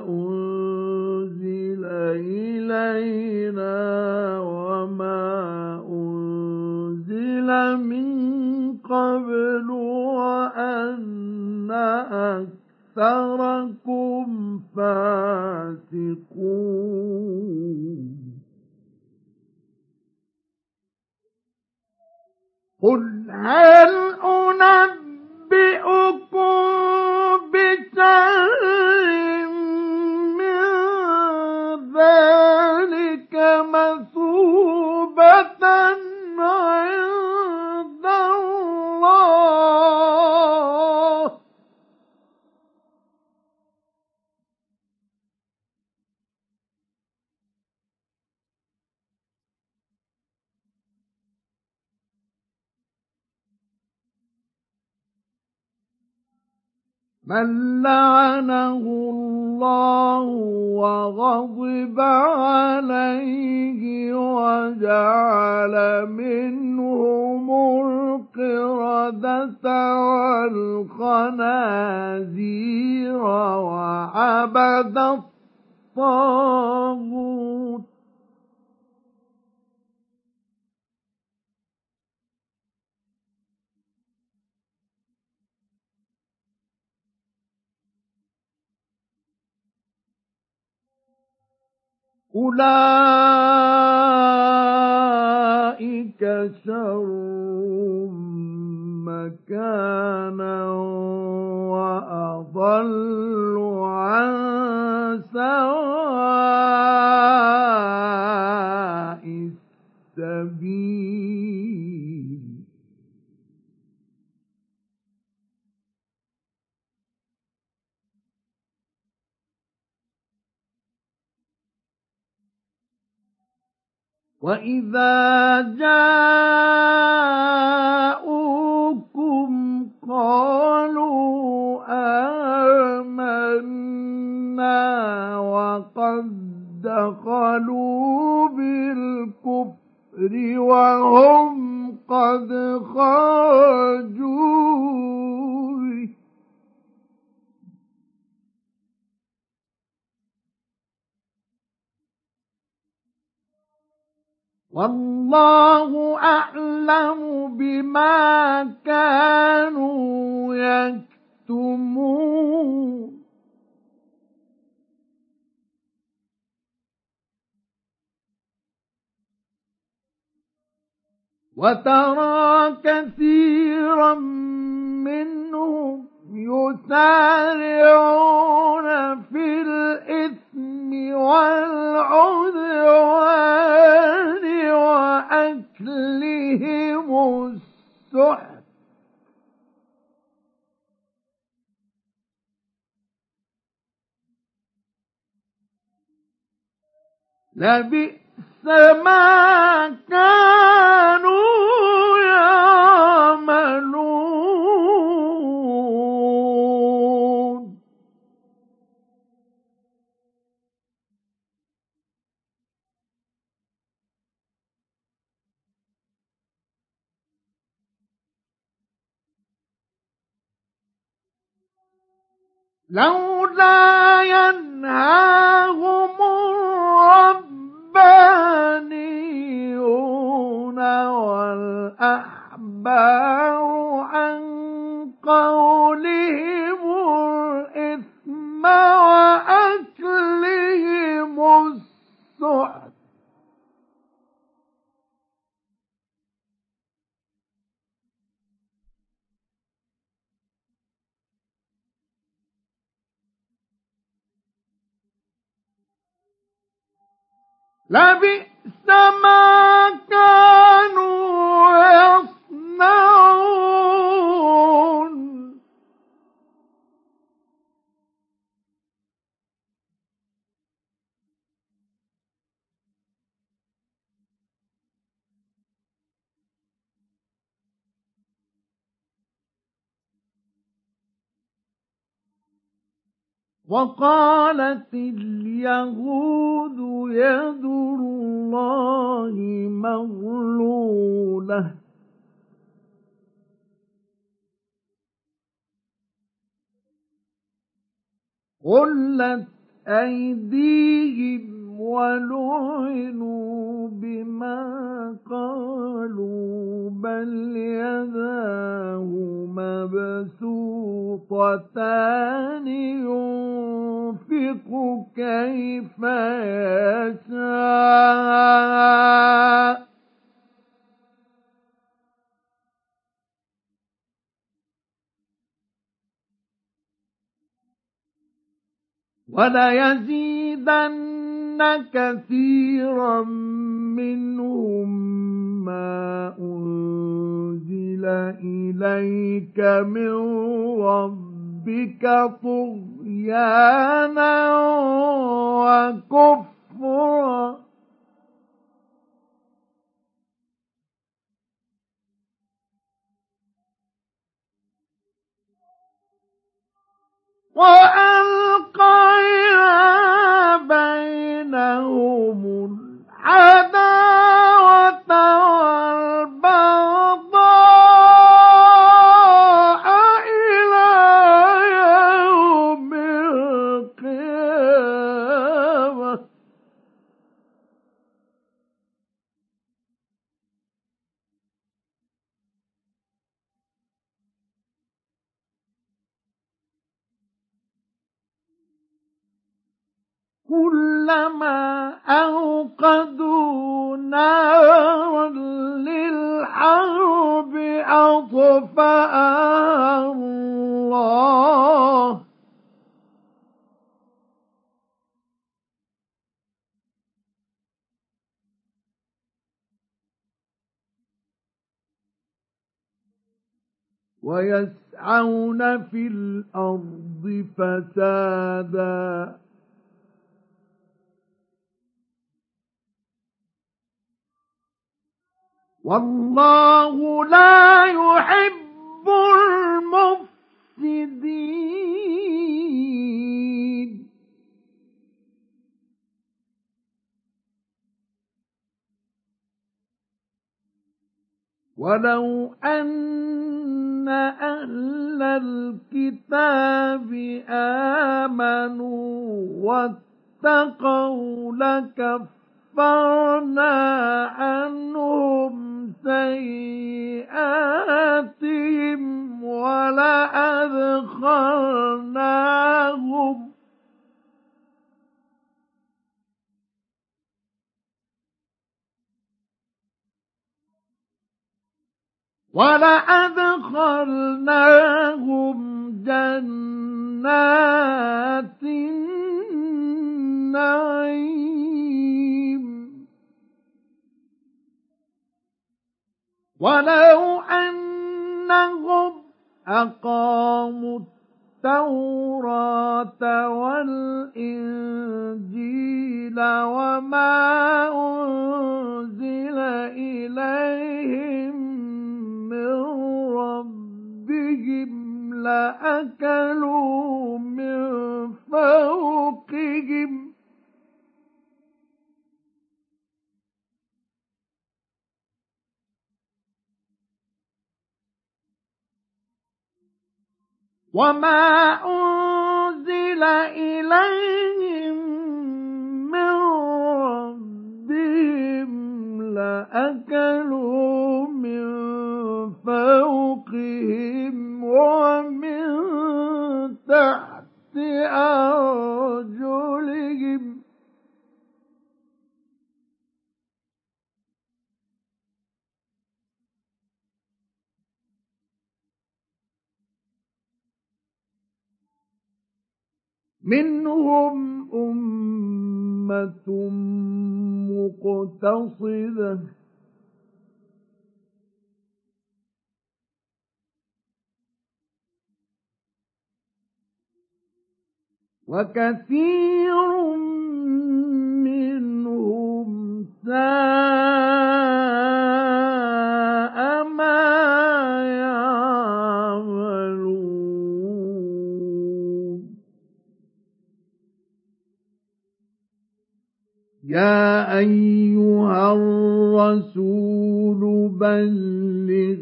أنزل إلينا وما أنزل من قبل وأن أكثر أكثركم فاسقون. قل هل أنبئكم بشر من ذلك مثوبة عند الله. من لعنه الله وغضب عليه وجعل منهم القردة والخنازير وعبد الطاغوت أولئك شر مكانا وأضل عن سواء السبيل. وإذا جاءوكم قالوا آمنا وقد دخلوا بالكفر وهم قد خرجوا والله أعلم بما كانوا يكتمون. وترى كثيرا منهم يسارعون في الإثم والعدوان وأكلهم السحت لبئس ما كانوا يعملون. لولا ينهاهم الربانيون والأحبار عن قولهم الإثم وأكلهم السحت لبئس ما كانوا يصنعون. وقالت اليهود يد الله مغلولة. غلت أيديهم ولعنوا بما قالوا بل يداه مبسوطتان ينفق كيف يشاء. وليزيدن كثيرا منهم ما أنزل إليك من ربك طغيانا وكفرا وألقينا بينهم العداوة والبغضاء كلما أوقدوا نارا للحرب أطفأها الله. ويسعون في الأرض فسادا. والله لا يحب المفسدين. ولو أن أهل الكتاب آمنوا واتقوا لكفرنا ولأدخلناهم جنات النعيم. ولو أنهم أقاموا التوراة والإنجيل وما أنزل إليهم ربهم لأكلوا من فوقهم. وما أنزل إليهم من ربهم لأكلوا من فوقهم ومن تحت أرجلهم. منهم أمة مقتصدة. وكثير منهم ساء ما يا أيها الرسول بلغ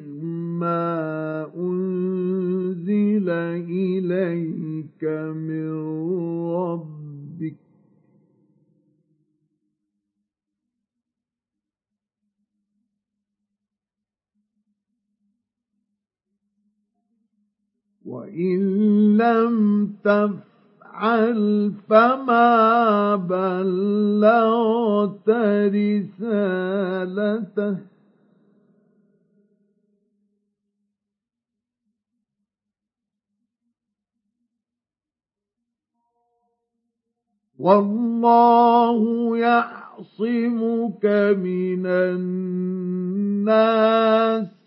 ما أنزل إليك من ربك. وإن لم تفعل افعل فما بلغت رسالته. والله يعصمك من الناس.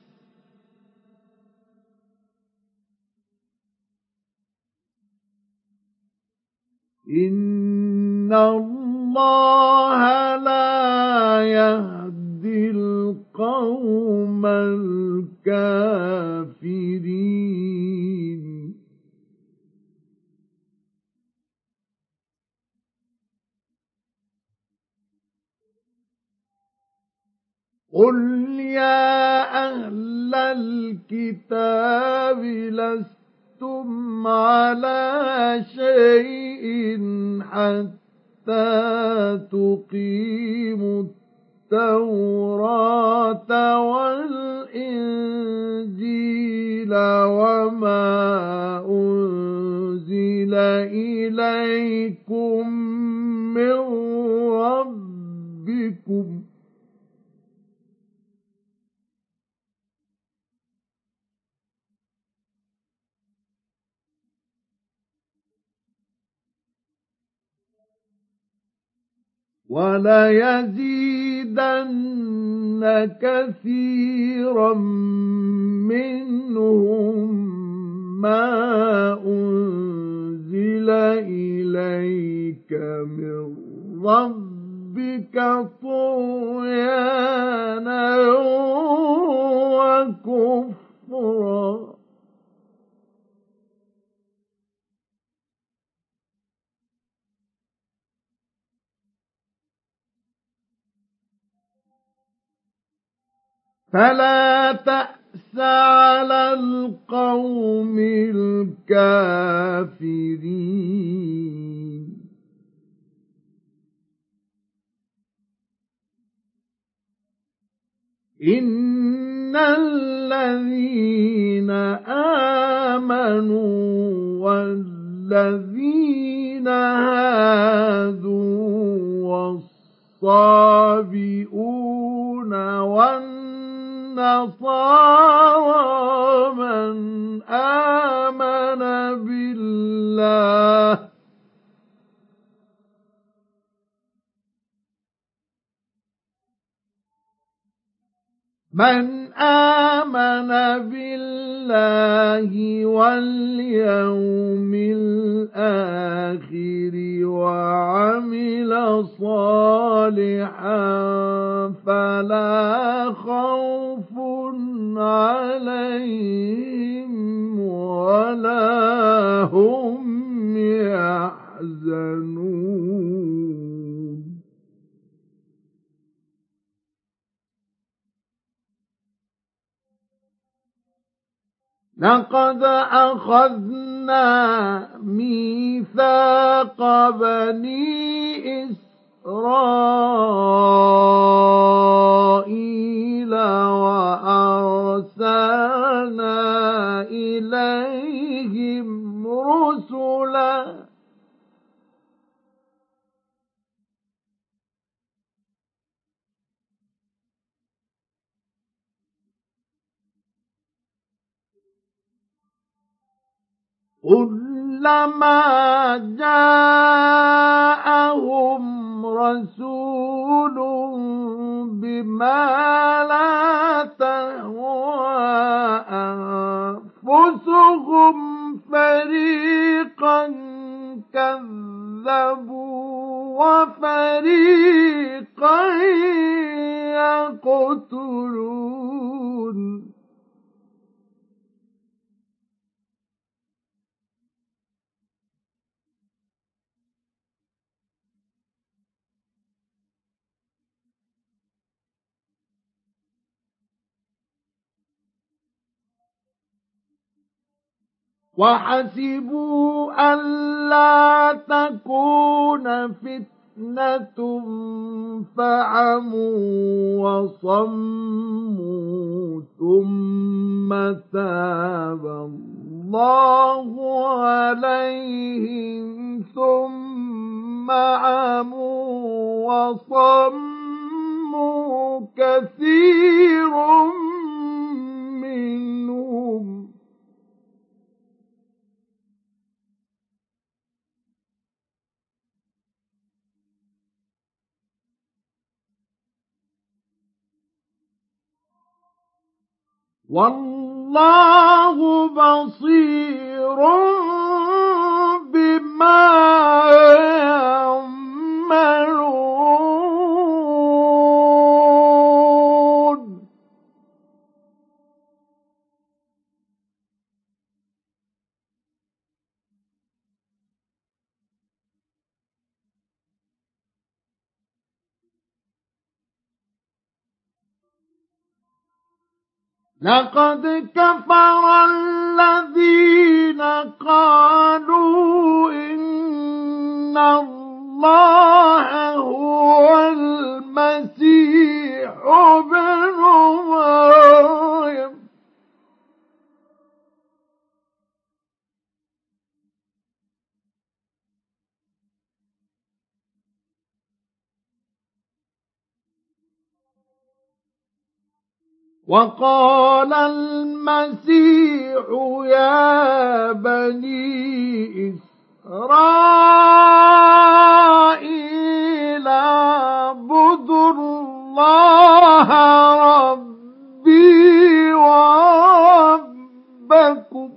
إن الله لا يهدي القوم الكافرين قل يا أهل الكتاب لست لستم على شيء حتى تقيموا التوراة والإنجيل وما أنزل إليكم من ربكم وليزيدن كثيرا منهم ما أنزل إليك من ربك طغيانا وكفرا. فلا تأس على القوم الكافرين. إن الذين آمنوا والذين هادوا والصابئون والنصارى النصارى من آمن بالله من آمن بالله واليوم الآخر وعمل صالحا فلا خوف عليهم ولا هم يحزنون. لقد أخذنا ميثاق بني إسرائيل وأرسلنا إليهم رسلاً كلما جاءهم رسول بما لا تهوى أنفسهم فريقا كذبوا وفريقا يقتلون. وحسبوا ألا تكون فتنة فعموا وصموا ثم تاب الله عليهم ثم عموا وصموا كثير منهم. والله بصير بما يعملون. لقد كفر الذين قالوا إن الله هو المسيح ابن مريم. وقال المسيح يا بني إسرائيل اعبدوا الله ربي وربكم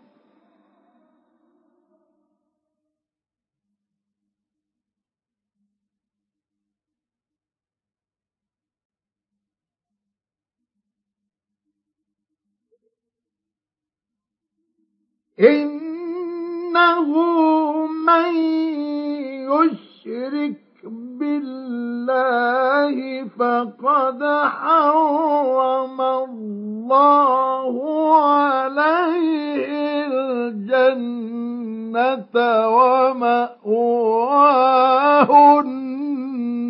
إنه من يشرك بالله فقد حرم الله عليه الجنة ومأواه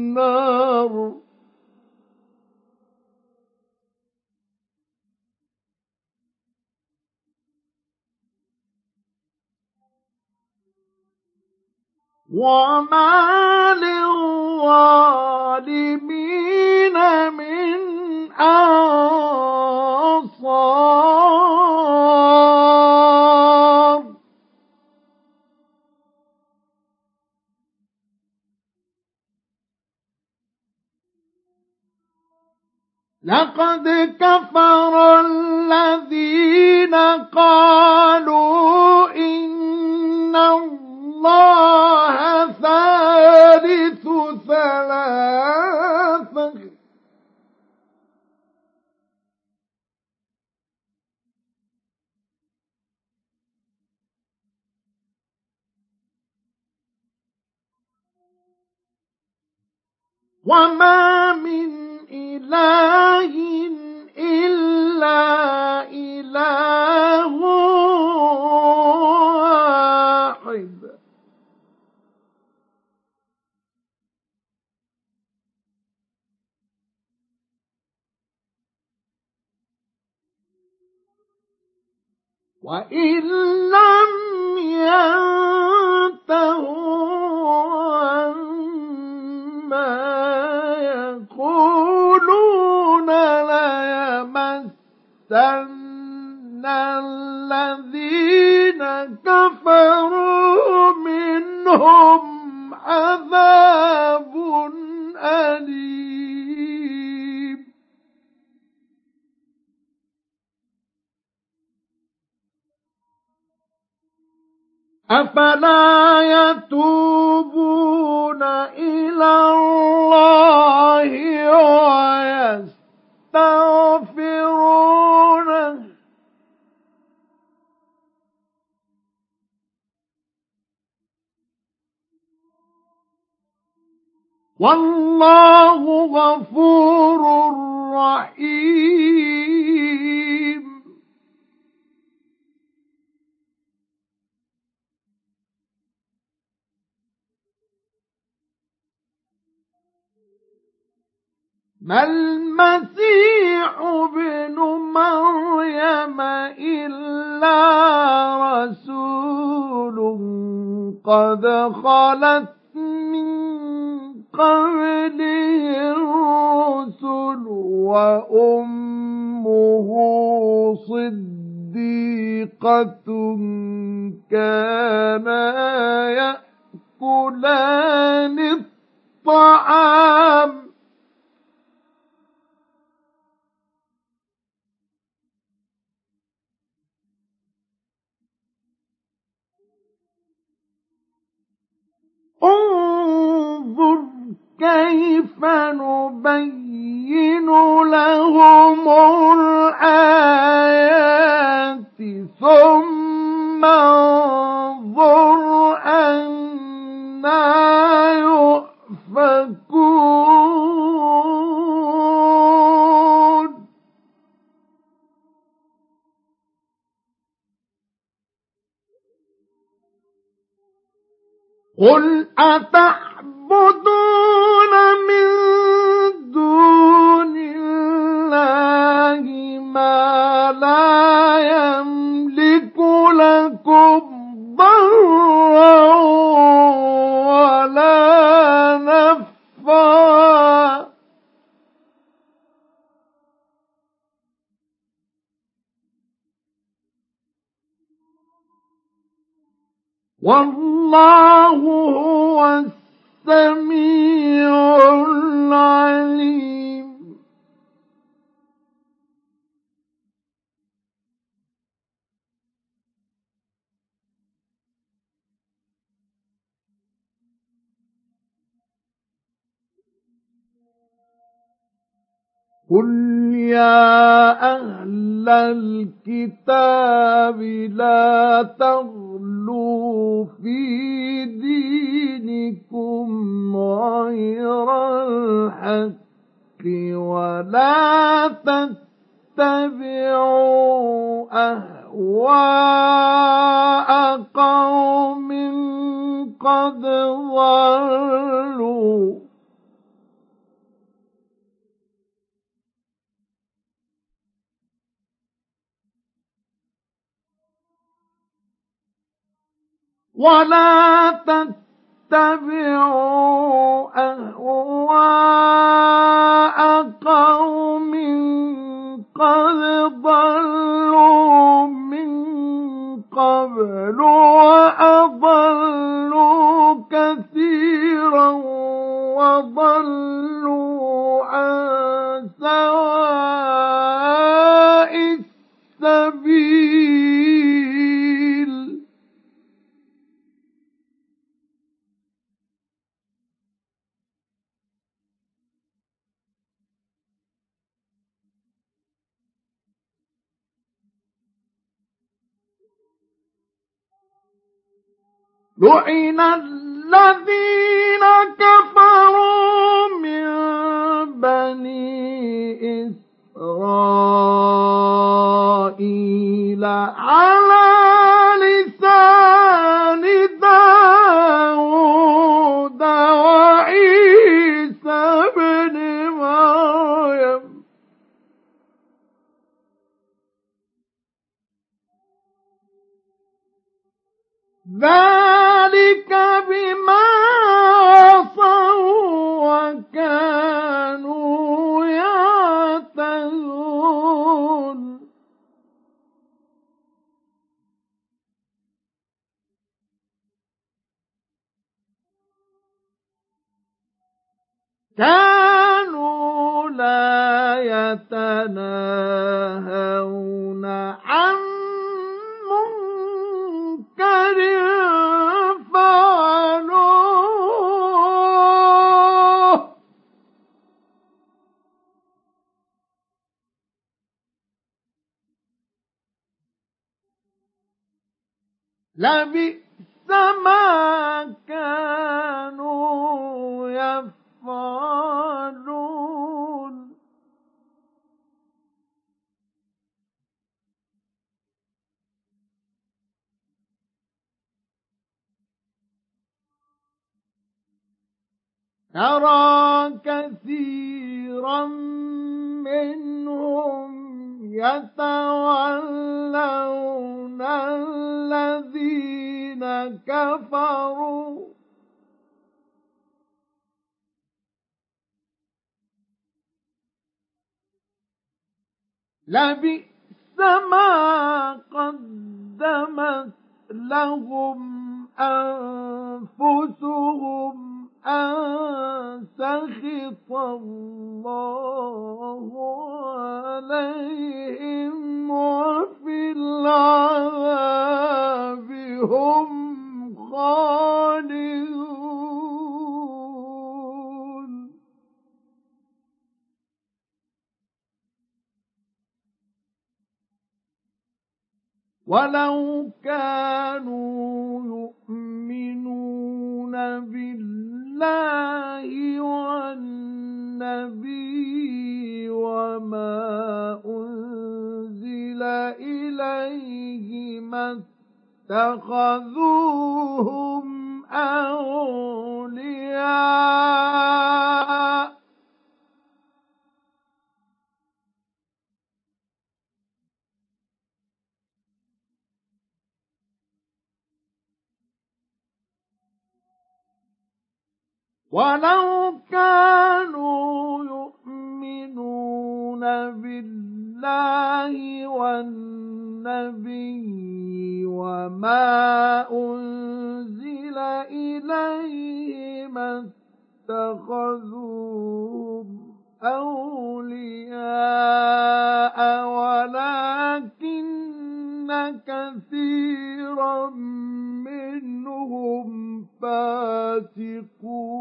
النار. وما للظالمين من أنصار. لقد كفر الذين قالوا الله ثالث ثلاثة وما من إله إلا إله وإن لم ينتهوا عما يقولون ليمسن الذين كفروا منهم عذاب أليم. أفلا يتوبون إلى الله ويستغفرونه. والله غفور رحيم. ما المسيح ابن مريم إلا رسول قد خلت من قبله الرسل وأمه صديقة كانا يأكلان الطعام. انظر كيف نبين لهم الآيات ثم انظر أنا يؤفكون. قل أتعبدون من دون الله ما لا يملك لكم ضرا والله هو السميع العليم. قل يا أهل الكتاب لا تغلوا في دينكم غير الحق ولا تتبعوا أهواء قوم قد ضلوا ولا تتبعوا أهواء قوم قد ضلوا من قبل وأضلوا كثيرا وضلوا عن سواء لعن الذين كفروا من بني إسرائيل على لسان داود وعيسى بن مريم. ذلك كانوا لا يتناهون عن منكر فعلوه. لبئس ما كانوا يفعلون. ترى كثيرا منهم يتولون الذين كفروا. لبئس ما قدمت لهم أنفسهم أن سخط الله عليهم وفي العذاب هم خالدون. ولو كانوا يؤمنون بالله والنبي وما أنزل إليه ما اتخذوهم أولياء ولو كانوا يؤمنون بالله والنبي وما أنزل إليه ما اتخذوهم أولياء ولكن كثيرا منهم فاسقون.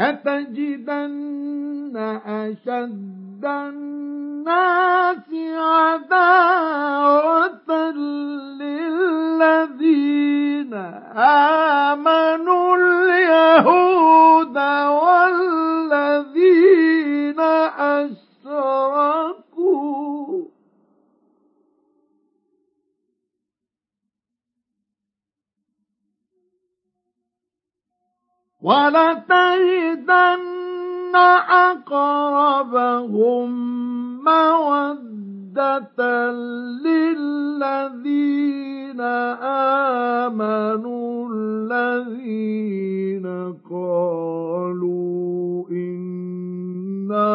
لتجدن أشد الناس عداوة للذين آمنوا اليهود والذين أشركوا. ولتجدن أقربهم مودة للذين آمنوا الذين قالوا إنا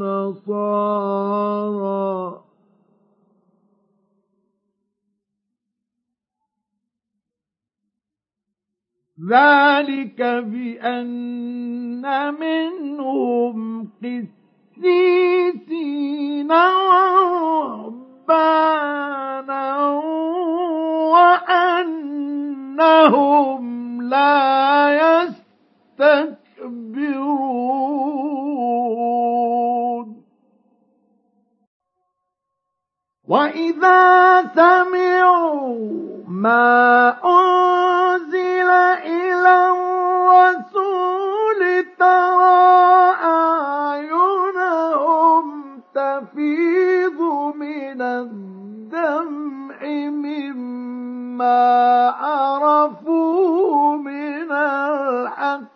نصارى. ذلك بأن منهم قسيسين ورهبانا وأنهم لا يستكبرون. وإذا سمعوا ما أنزل إلى الرسول ترى أعينهم تفيض من الدمع مما عرفوا من الحق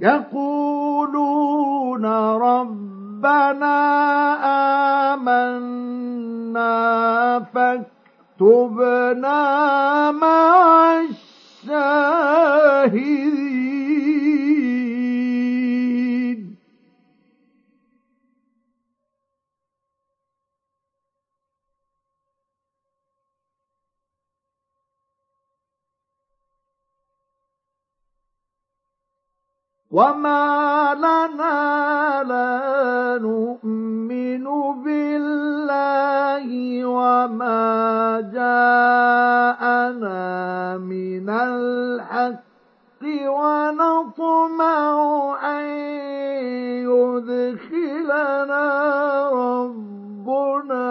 يقولون ربنا آمنا فاكتبنا مع الشاهدين. وما لنا لا نؤمن بالله وما جاءنا من الحق ونطمع أن يدخلنا ربنا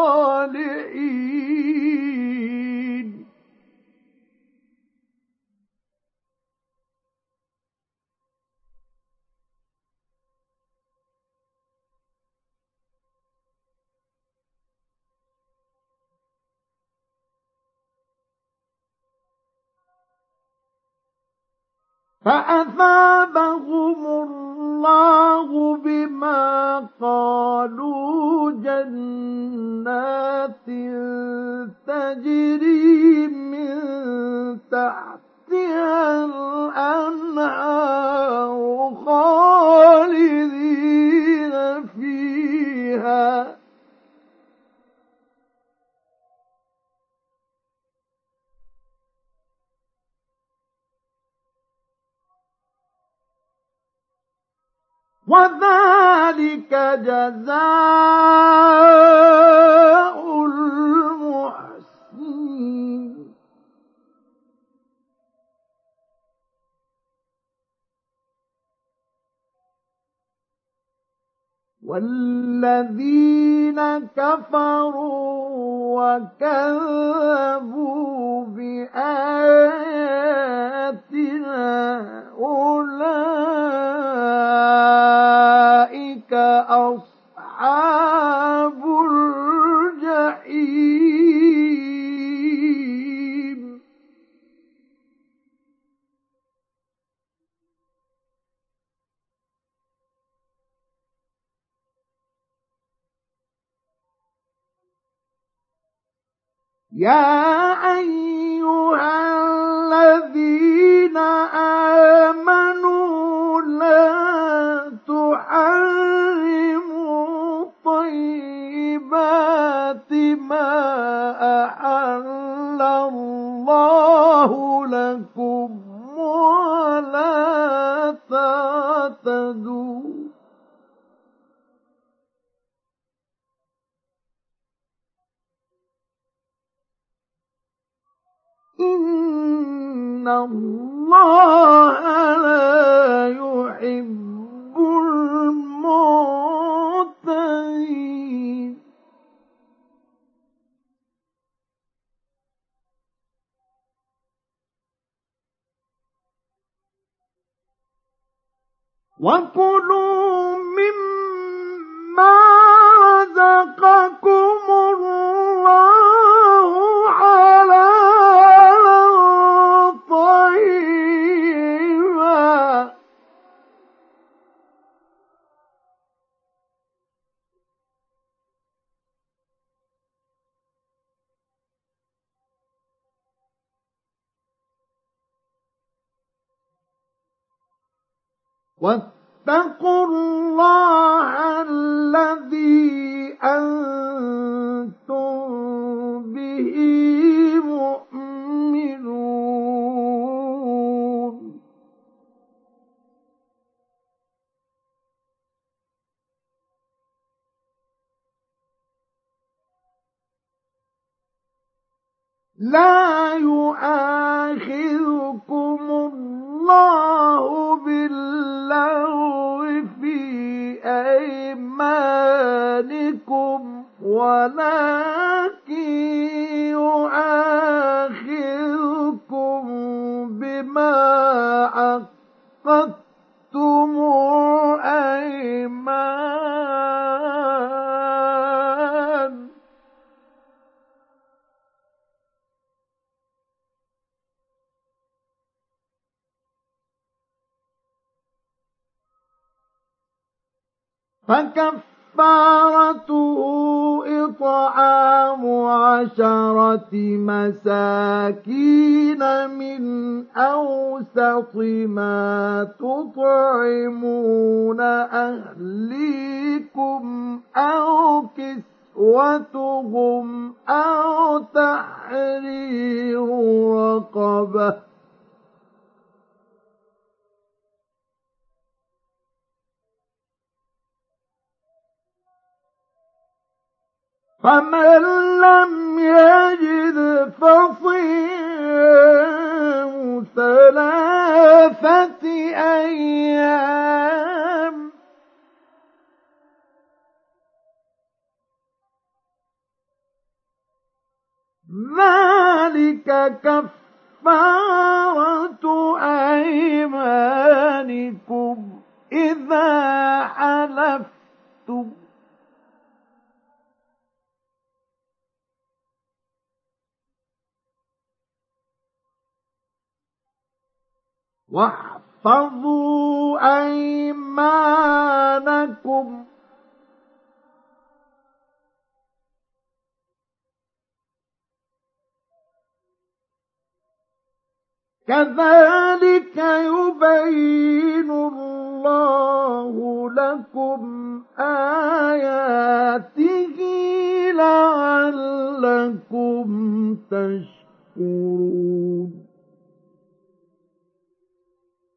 فأثابهم الله بما قالوا جنات تجري من تحتها الأنهار خالدين فيها. وذلك جزاء المحسنين. والذين كفروا وكذبوا بآياتنا أولئك أصحاب الجحيم. يا أيها الذين آمنوا لا تحرموا طيبات ما أحل الله لكم ولا تعتدوا إن الله لا يحب المعتدين وكلوا مما رزقكم الله فكفارته إطعام عشرة مساكين من أوسط ما تطعمون أهليكم أو كسوتهم أو تحرير رقبة فمن لم يجد فصيام ثلاثة أيام. ذلك كفارة أيمانكم إذا حلفتم. واحفظوا أيمانكم. كذلك يبين الله لكم آياته لعلكم تشكرون.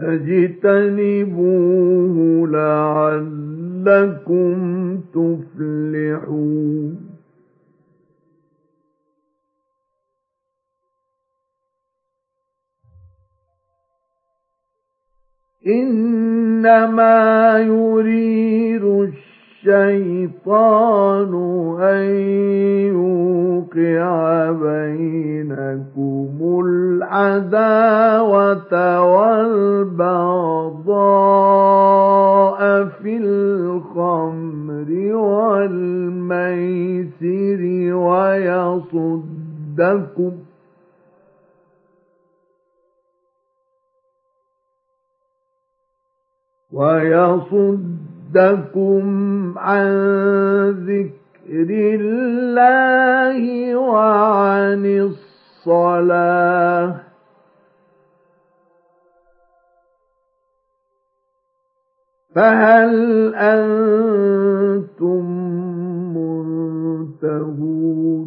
فاجتنبوه لعلكم تفلحون. إنما يريد الشيطان أن يوقع بينكم العداوة والبغضاء في الخمر والميسر ويصدكم ويصدكم عن ذكر الله وعن الصلاة. فهل أنتم منتهون؟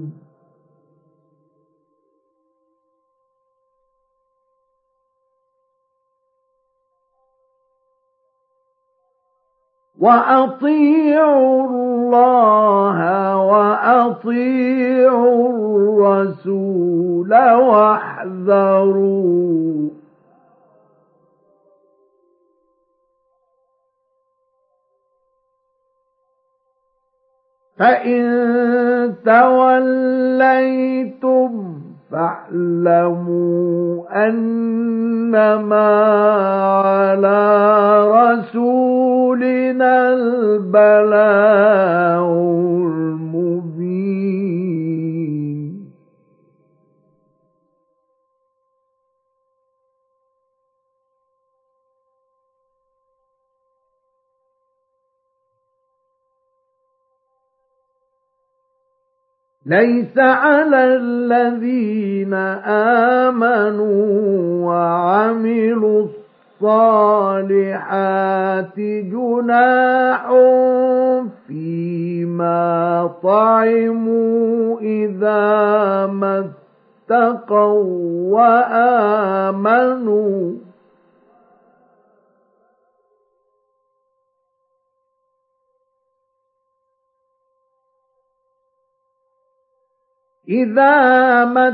وأطيعوا الله وأطيعوا الرسول واحذروا. فإن توليتم فاعلموا أنما على رسولنا البلاغ ليس على الذين آمنوا وعملوا الصالحات جناح فيما طعموا إذا ما اتقوا وآمنوا. إذا ما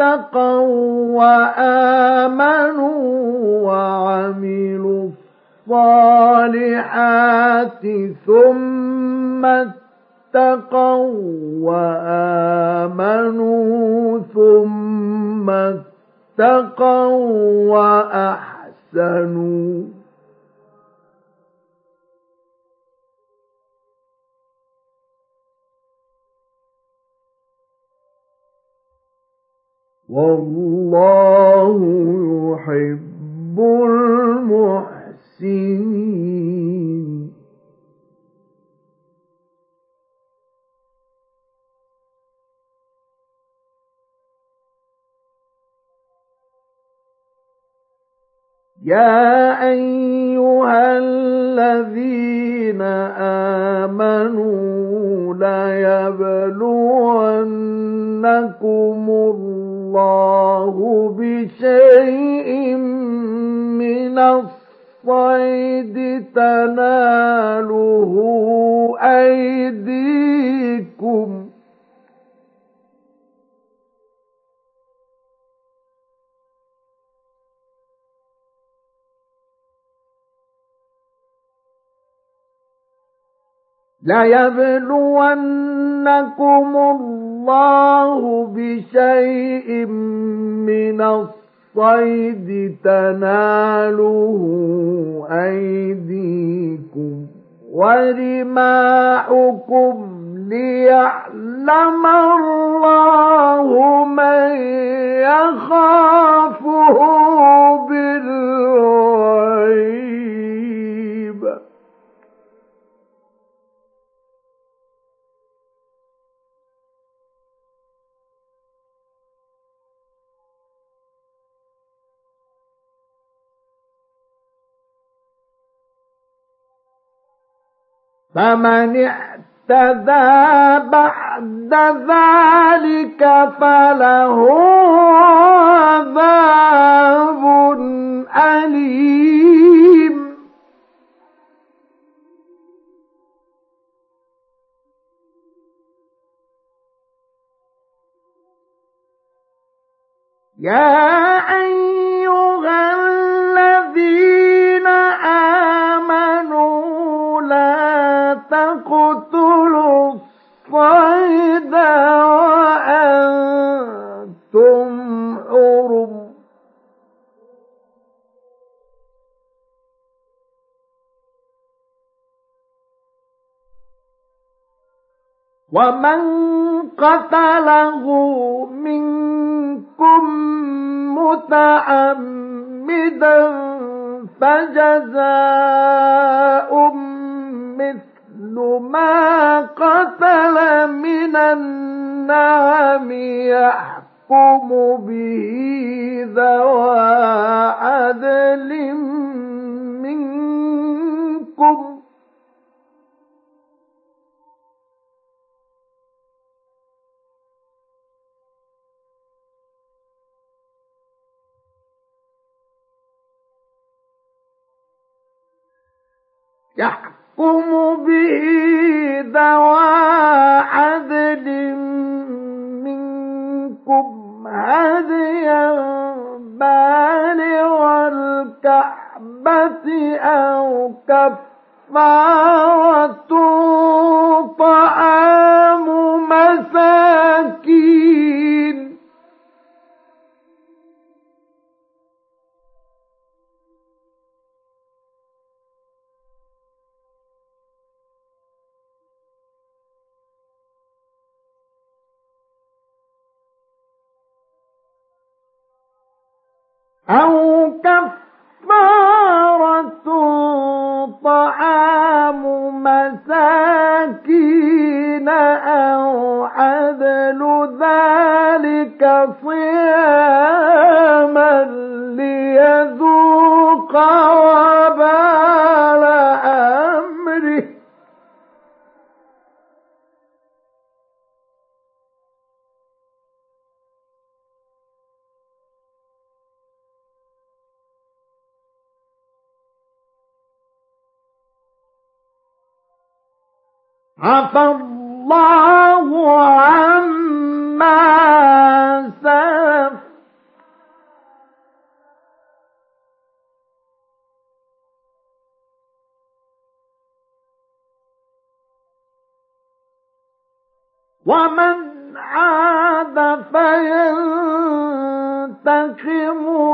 اتقوا وآمنوا وعملوا الصالحات ثم اتقوا وآمنوا ثم اتقوا وأحسنوا والله يحب المحسنين. يا أيها الذين آمنوا ليبلونكم الله بشيء من الصيد تناله أيديكم ليبلونكم الله بشيء من الصيد تناله أيديكم ورماحكم ليعلم الله من يخافه بالغيب. فمن اعتدى بعد ذلك فله عذاب أليم. يا أيها الذين آمنوا تقتلوا الصيد وأنتم حرم. ومن قتله منكم متعمدا فجزاء مثل ما قتل من النعم يحكم به ذوى عدل منكم. يحكم به ذوى عدل منكم هديا بالغ الكعبة أو كفارة طعام مساكين أو كفارة طعام مساكين أو عدل ذلك صياما ليذوق وبال أمره عفى الله عما سلف. ومن عاد فينتقم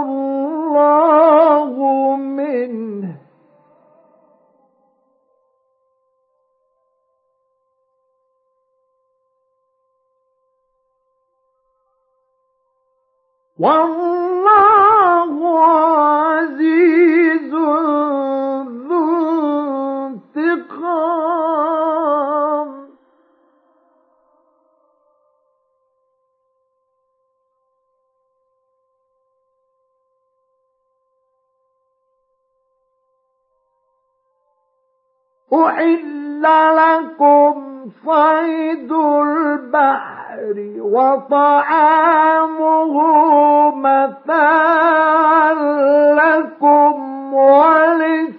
الله منه. والله عزيز ذو انتقام. أحل لكم صيد البحر وطعامه متاعا لكم وللسيارة.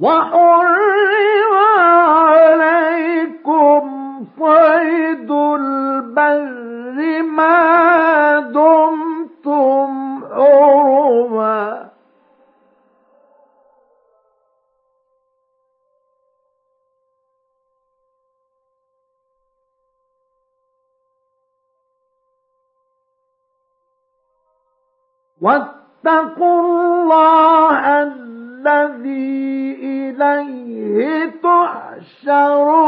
وحرم عليكم صيد البر ما دمتم حرما. واتقوا الله الذي إليه تحشرون.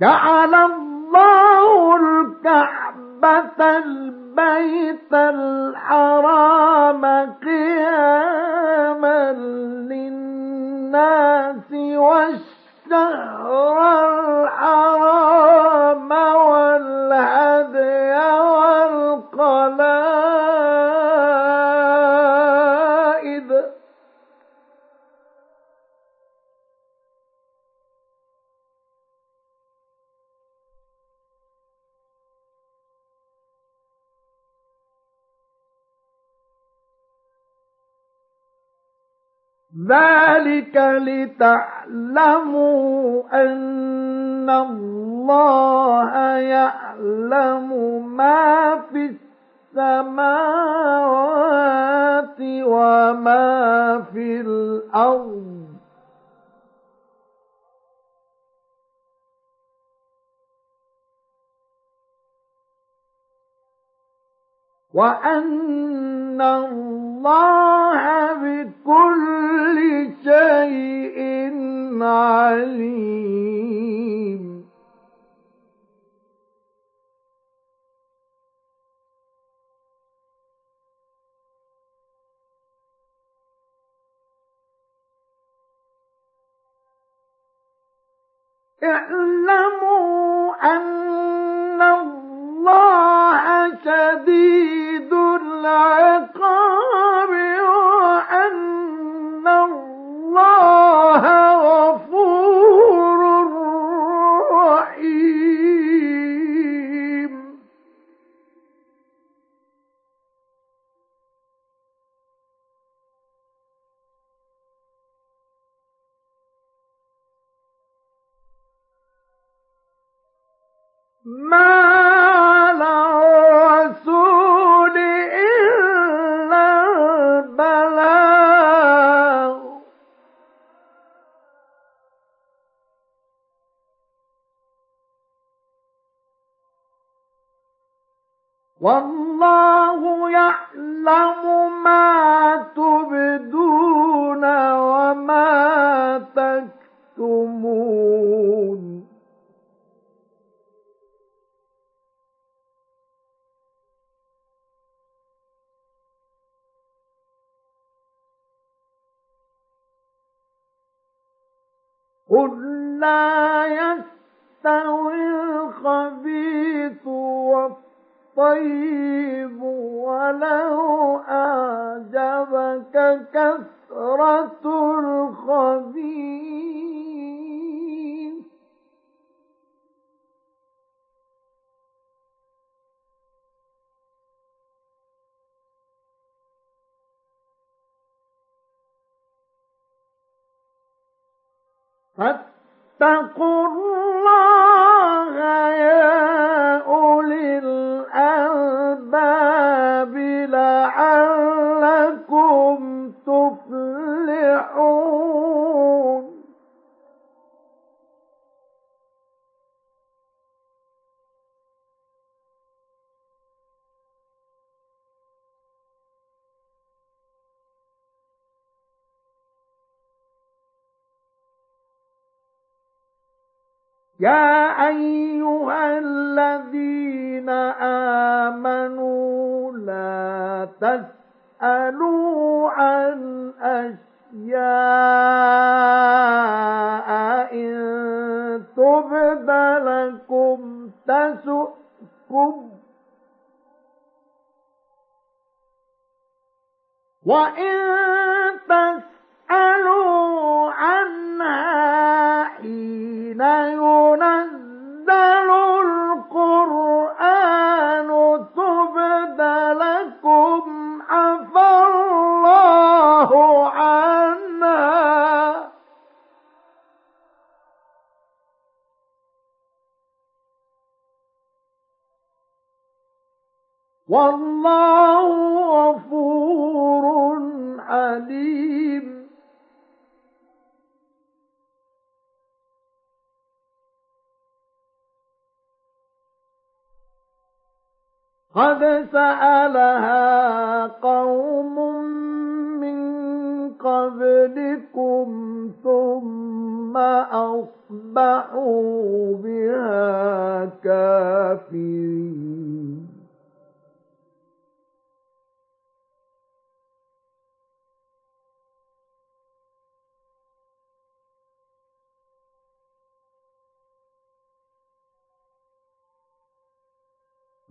جعل الله الكعبة البيت الحرام قياما للناس والشهر الحرام والهدي والقلائد ذلك لتعلموا أن الله يعلم ما في السماوات وما في الأرض. وأن الله بكل شيء عليم. اعلموا أن الله الله شديد العقاب وأن الله غفور رحيم. ما one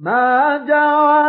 ما جعل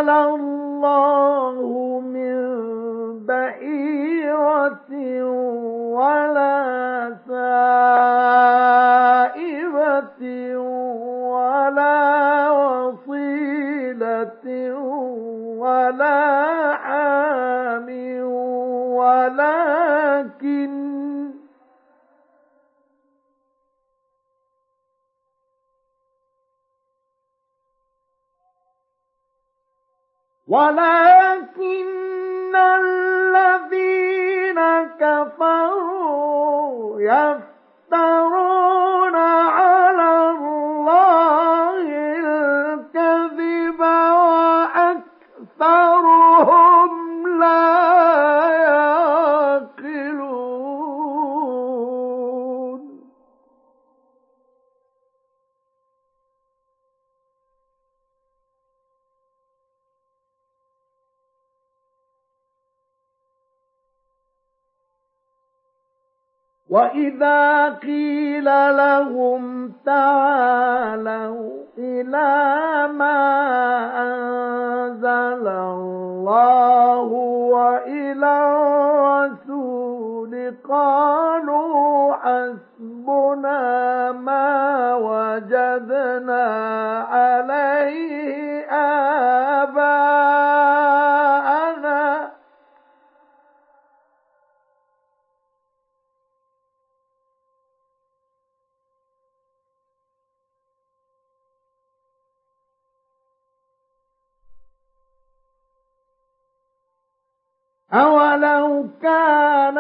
أولو كان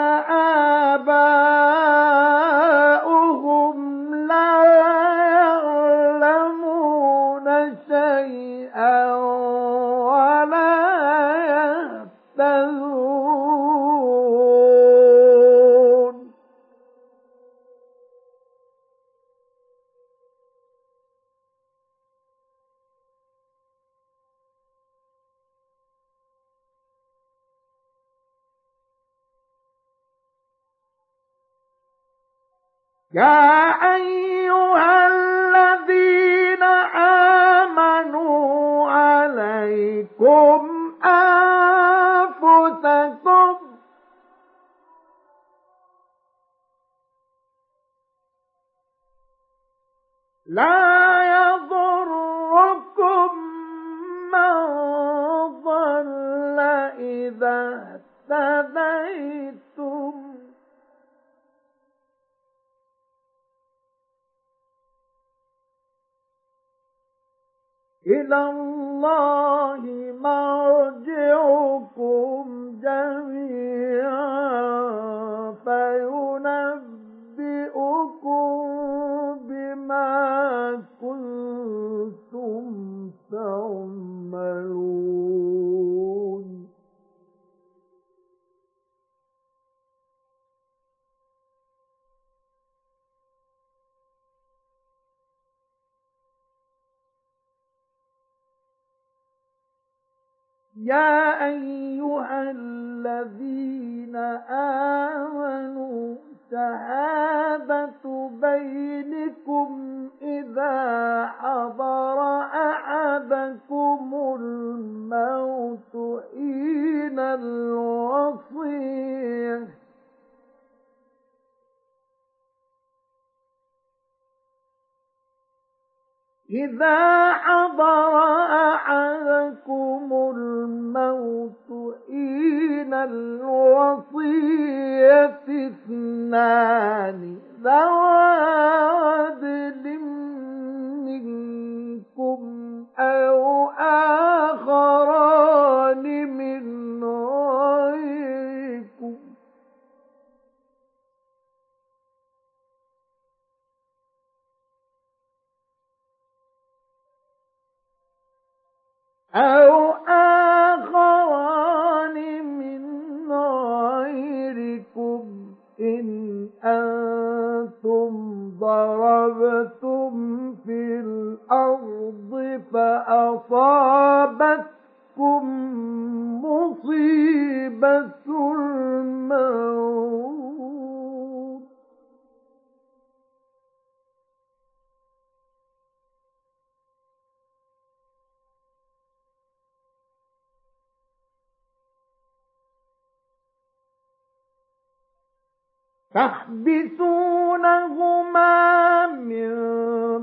God. إلى يا أيها الذين آمنوا شهادة بينكم إذا حضر أحدكم الموت حين الوصية. إذا تحبسونهما من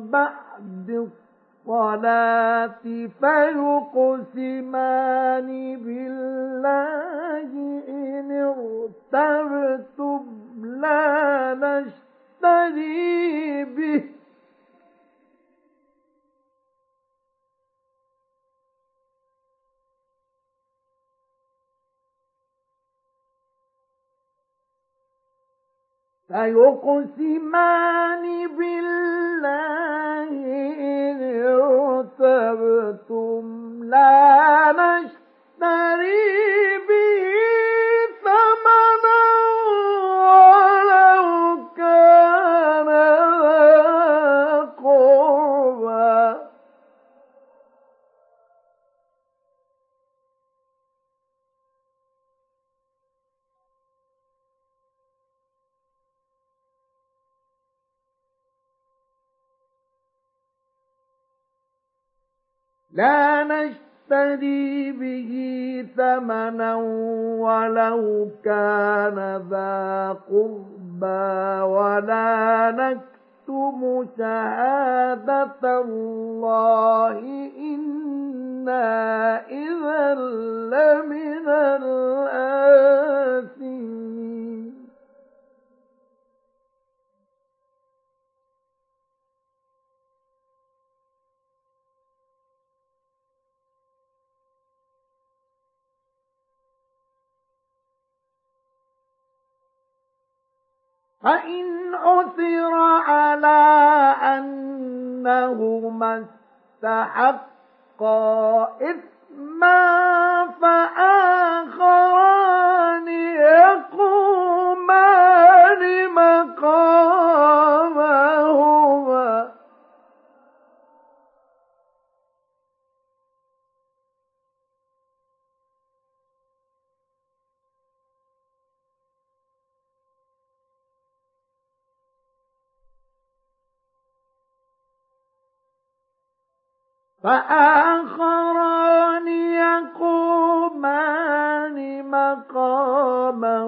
بعد الصلاة فيقسم فيقسمان بالله إن ارتبتم لا نشتري به لا نشتري به ثمنا ولو كان ذا قربى ولا نكتم شهادة الله. إنا إذا لمن الآثمين. فإن عثر على أنهما استحقا إثما فآخران فآخران يقومان مقامهما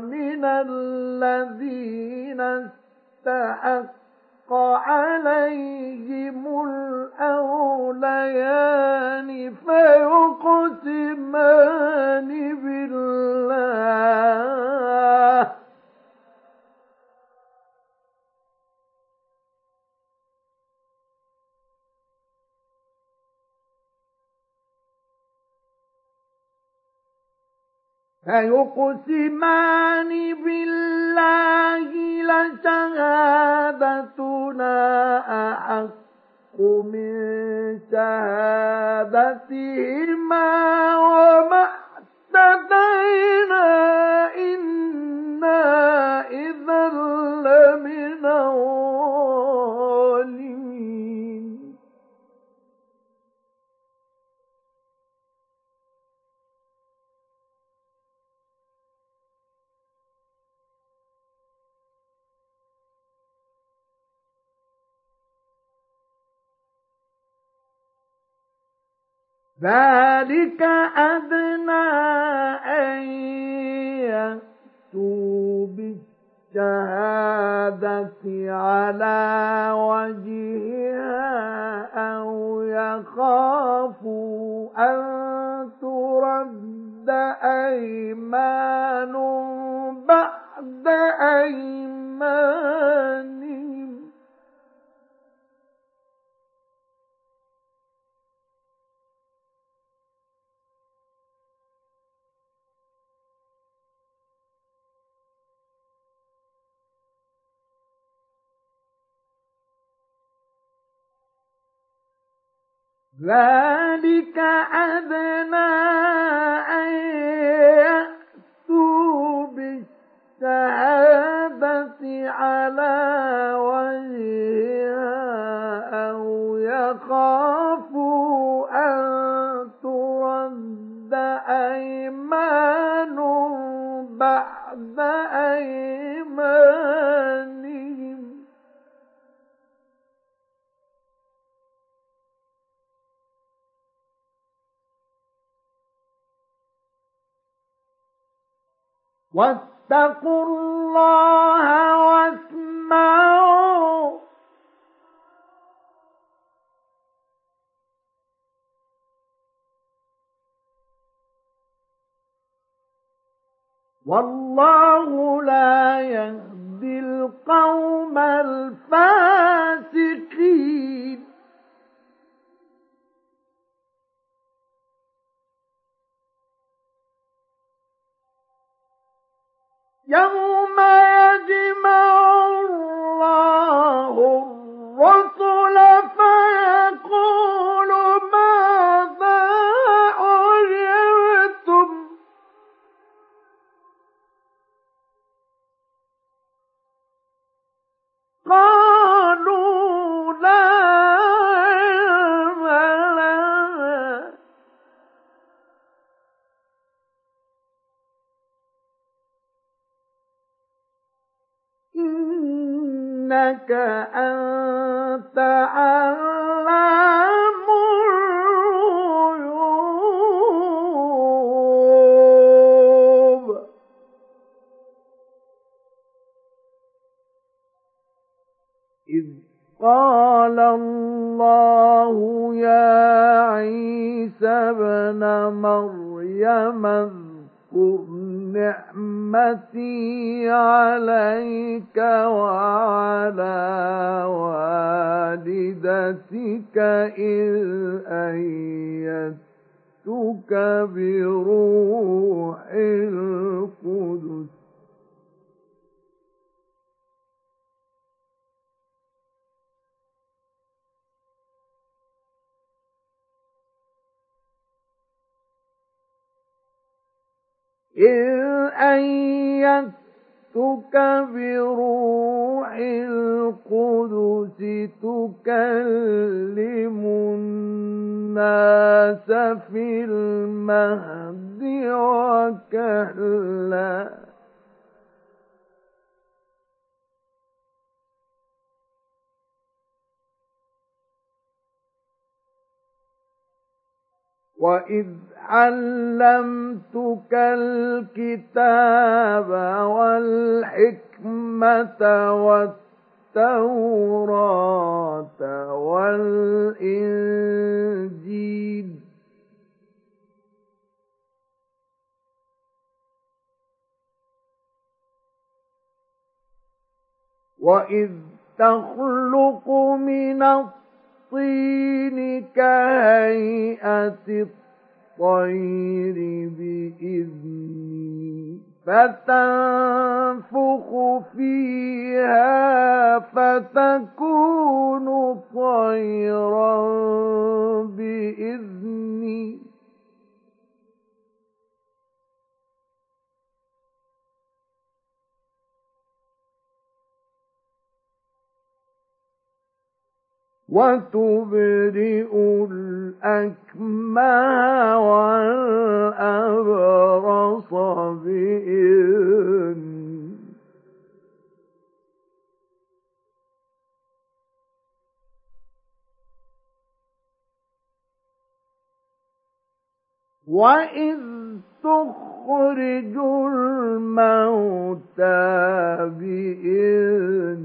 من الذين استحق عليهم الأوليان فيقسمان بالله. فيقسمان بالله لشهادتنا أحق من شهادتهما وما اعتدينا إنا إذا لمن الظالمين. ذلك أدنى أن يأتوا بالشهادة على وجهها أو يخافوا أن ترد أيمان بعد أيمانهم ذلك أدنى أن يأتوا بالشهادة على وجهها أو يخافوا أن ترد أيمان بعد أيمانهم واتقوا الله واسمعوا. والله لا يهدي القوم الفاسقين. يوم يجمع الله الرسل فيقول ماذا أجبتم قال إنك أنت علام الغيوب إذ قال الله يا عيسى ابن مريم اذكر نعمتي عليك وعلى والدتك إذ أيدتك بروح القدس إذ أيدتك بروح القدس تكلم الناس في المهد وكهلا. وإذ علمتك الكتاب والحكمة والتوراة والإنجيل وإذ تخلق من الطين كهيئة الطير بإذني فتنفخ فيها فتكون طيرا بإذني. وتبرئ الأكمى والأبرص بإذن. وإذ تخرج الموتى بإذن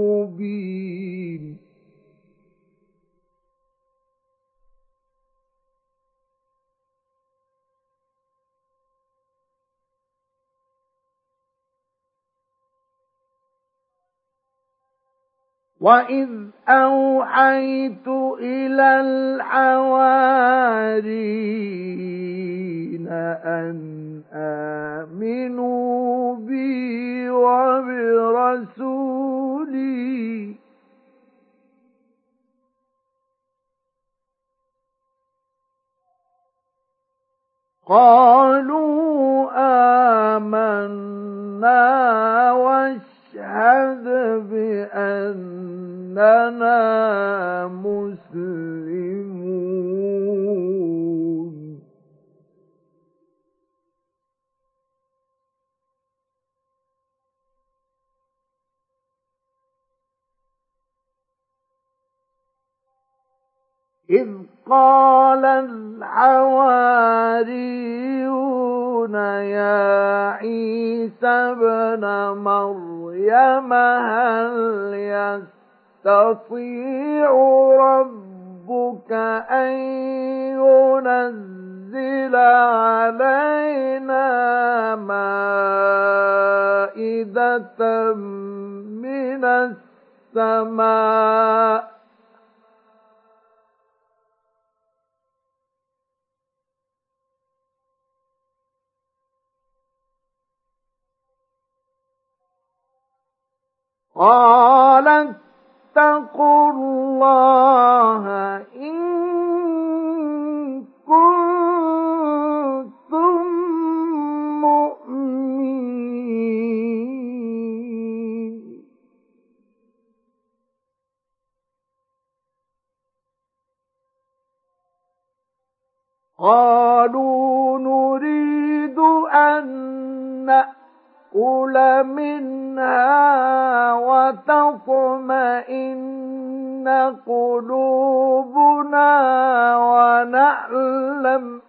مبين وإذ أوحيت إلى الحوارين أن آمنوا بي وبرسولي قالوا آمنا واشهد بأننا مسلمون. إذ قال الحواريون يا عيسى ابن مريم هل يستطيع ربك أن ينزل علينا مائدة من السماء قال اتقوا الله إن كنتم مؤمنين. قالوا نريد أن نأكل منها وتطمئن قلوبنا ونعلم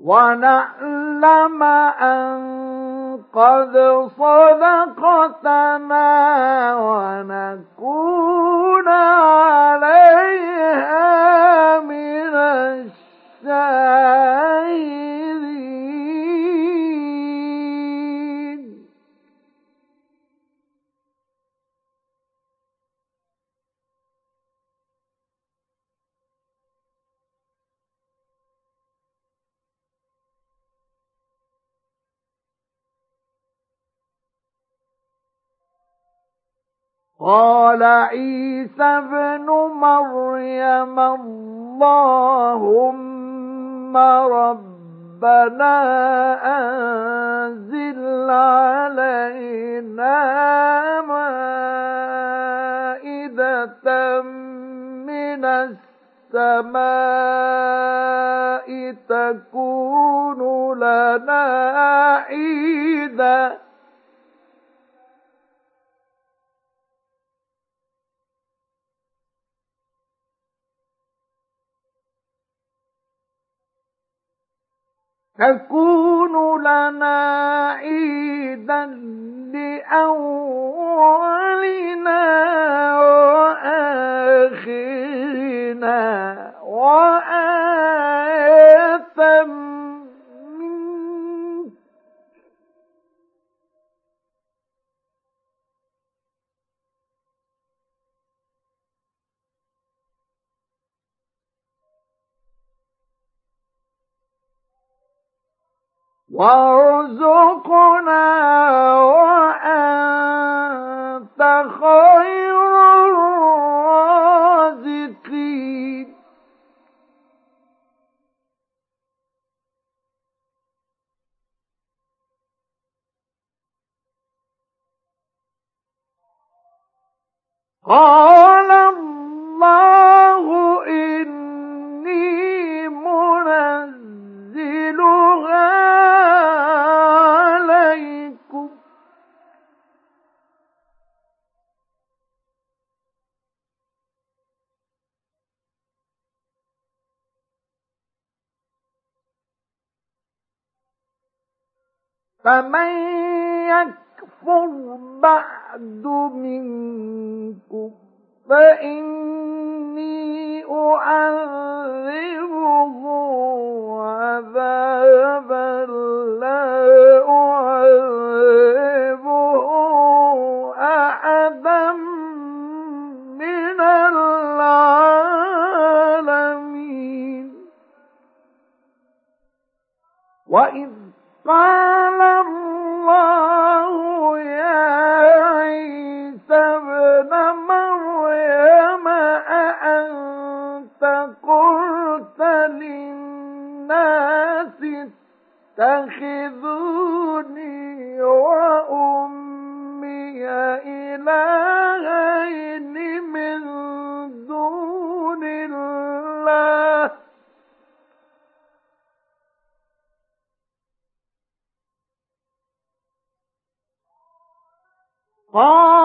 ونعلم أن قد صدقتنا ونكون قال عيسى ابن مريم اللهم ربنا أنزل علينا مائدة من السماء تكون لنا عيدا تكون لنا عيدا لأولنا وآخرنا وآية وارزقنا وأنت خير الرازقين. قال الله إني عليكم. فمن يكفر بعد منكم. فإني أعذبه عذابا لا أعذبه أحدا من العالمين وإذ قال الله اتخذوني وأمي إلهين من دون الله. قال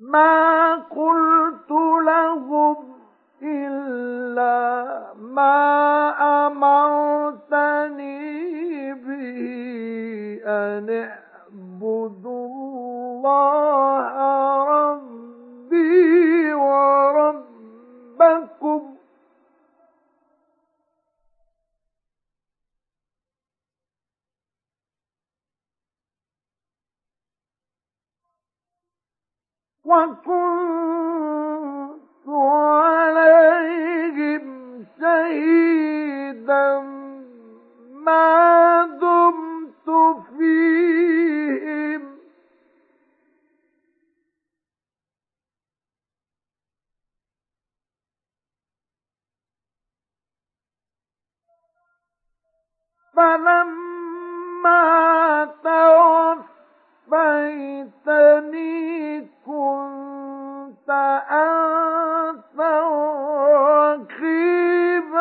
ما قلت لهم إلا ما أمرتني به أن اعبدوا الله ربي وربكم وكنت عليهم شهيدا ما دمت فيهم. فلما توفى بيتني كنت أنت الرقيب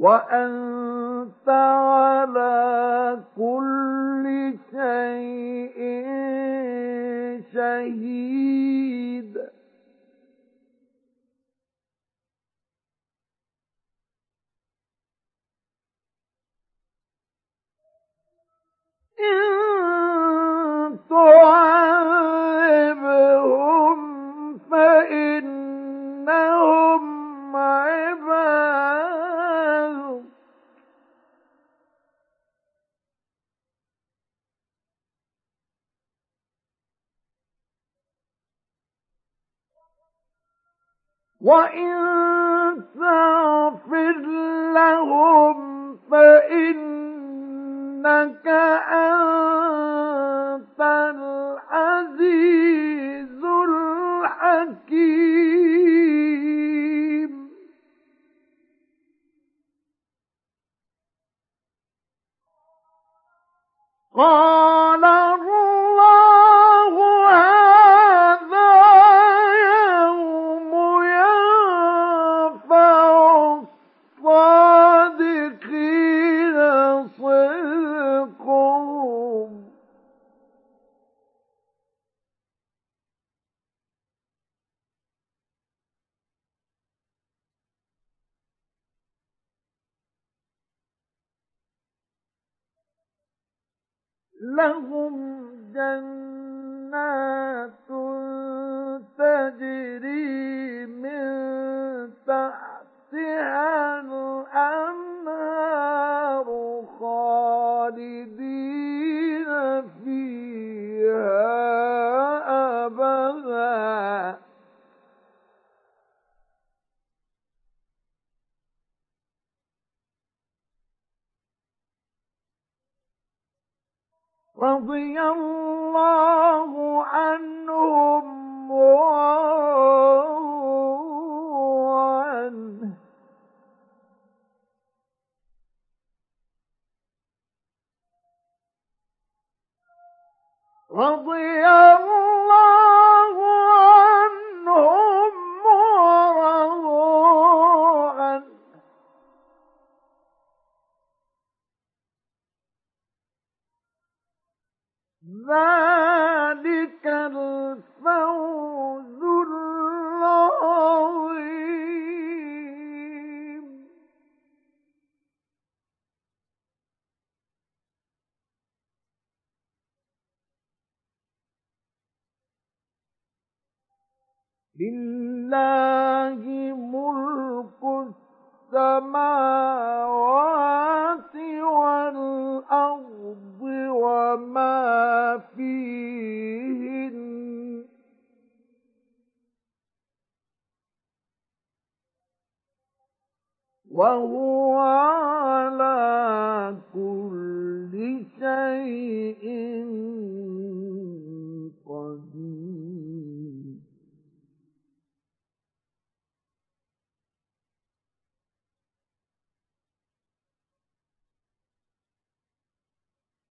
وأنت على كل شيء شهيد. إن تعذبهم فإنهم عباد وإن لهم فإنك أنت العزيز الحكيم قال الله جنات تجري من تحتها الأنهار خالدين فيها أبدا. رضي الله عنهم ورضوا عنه رضي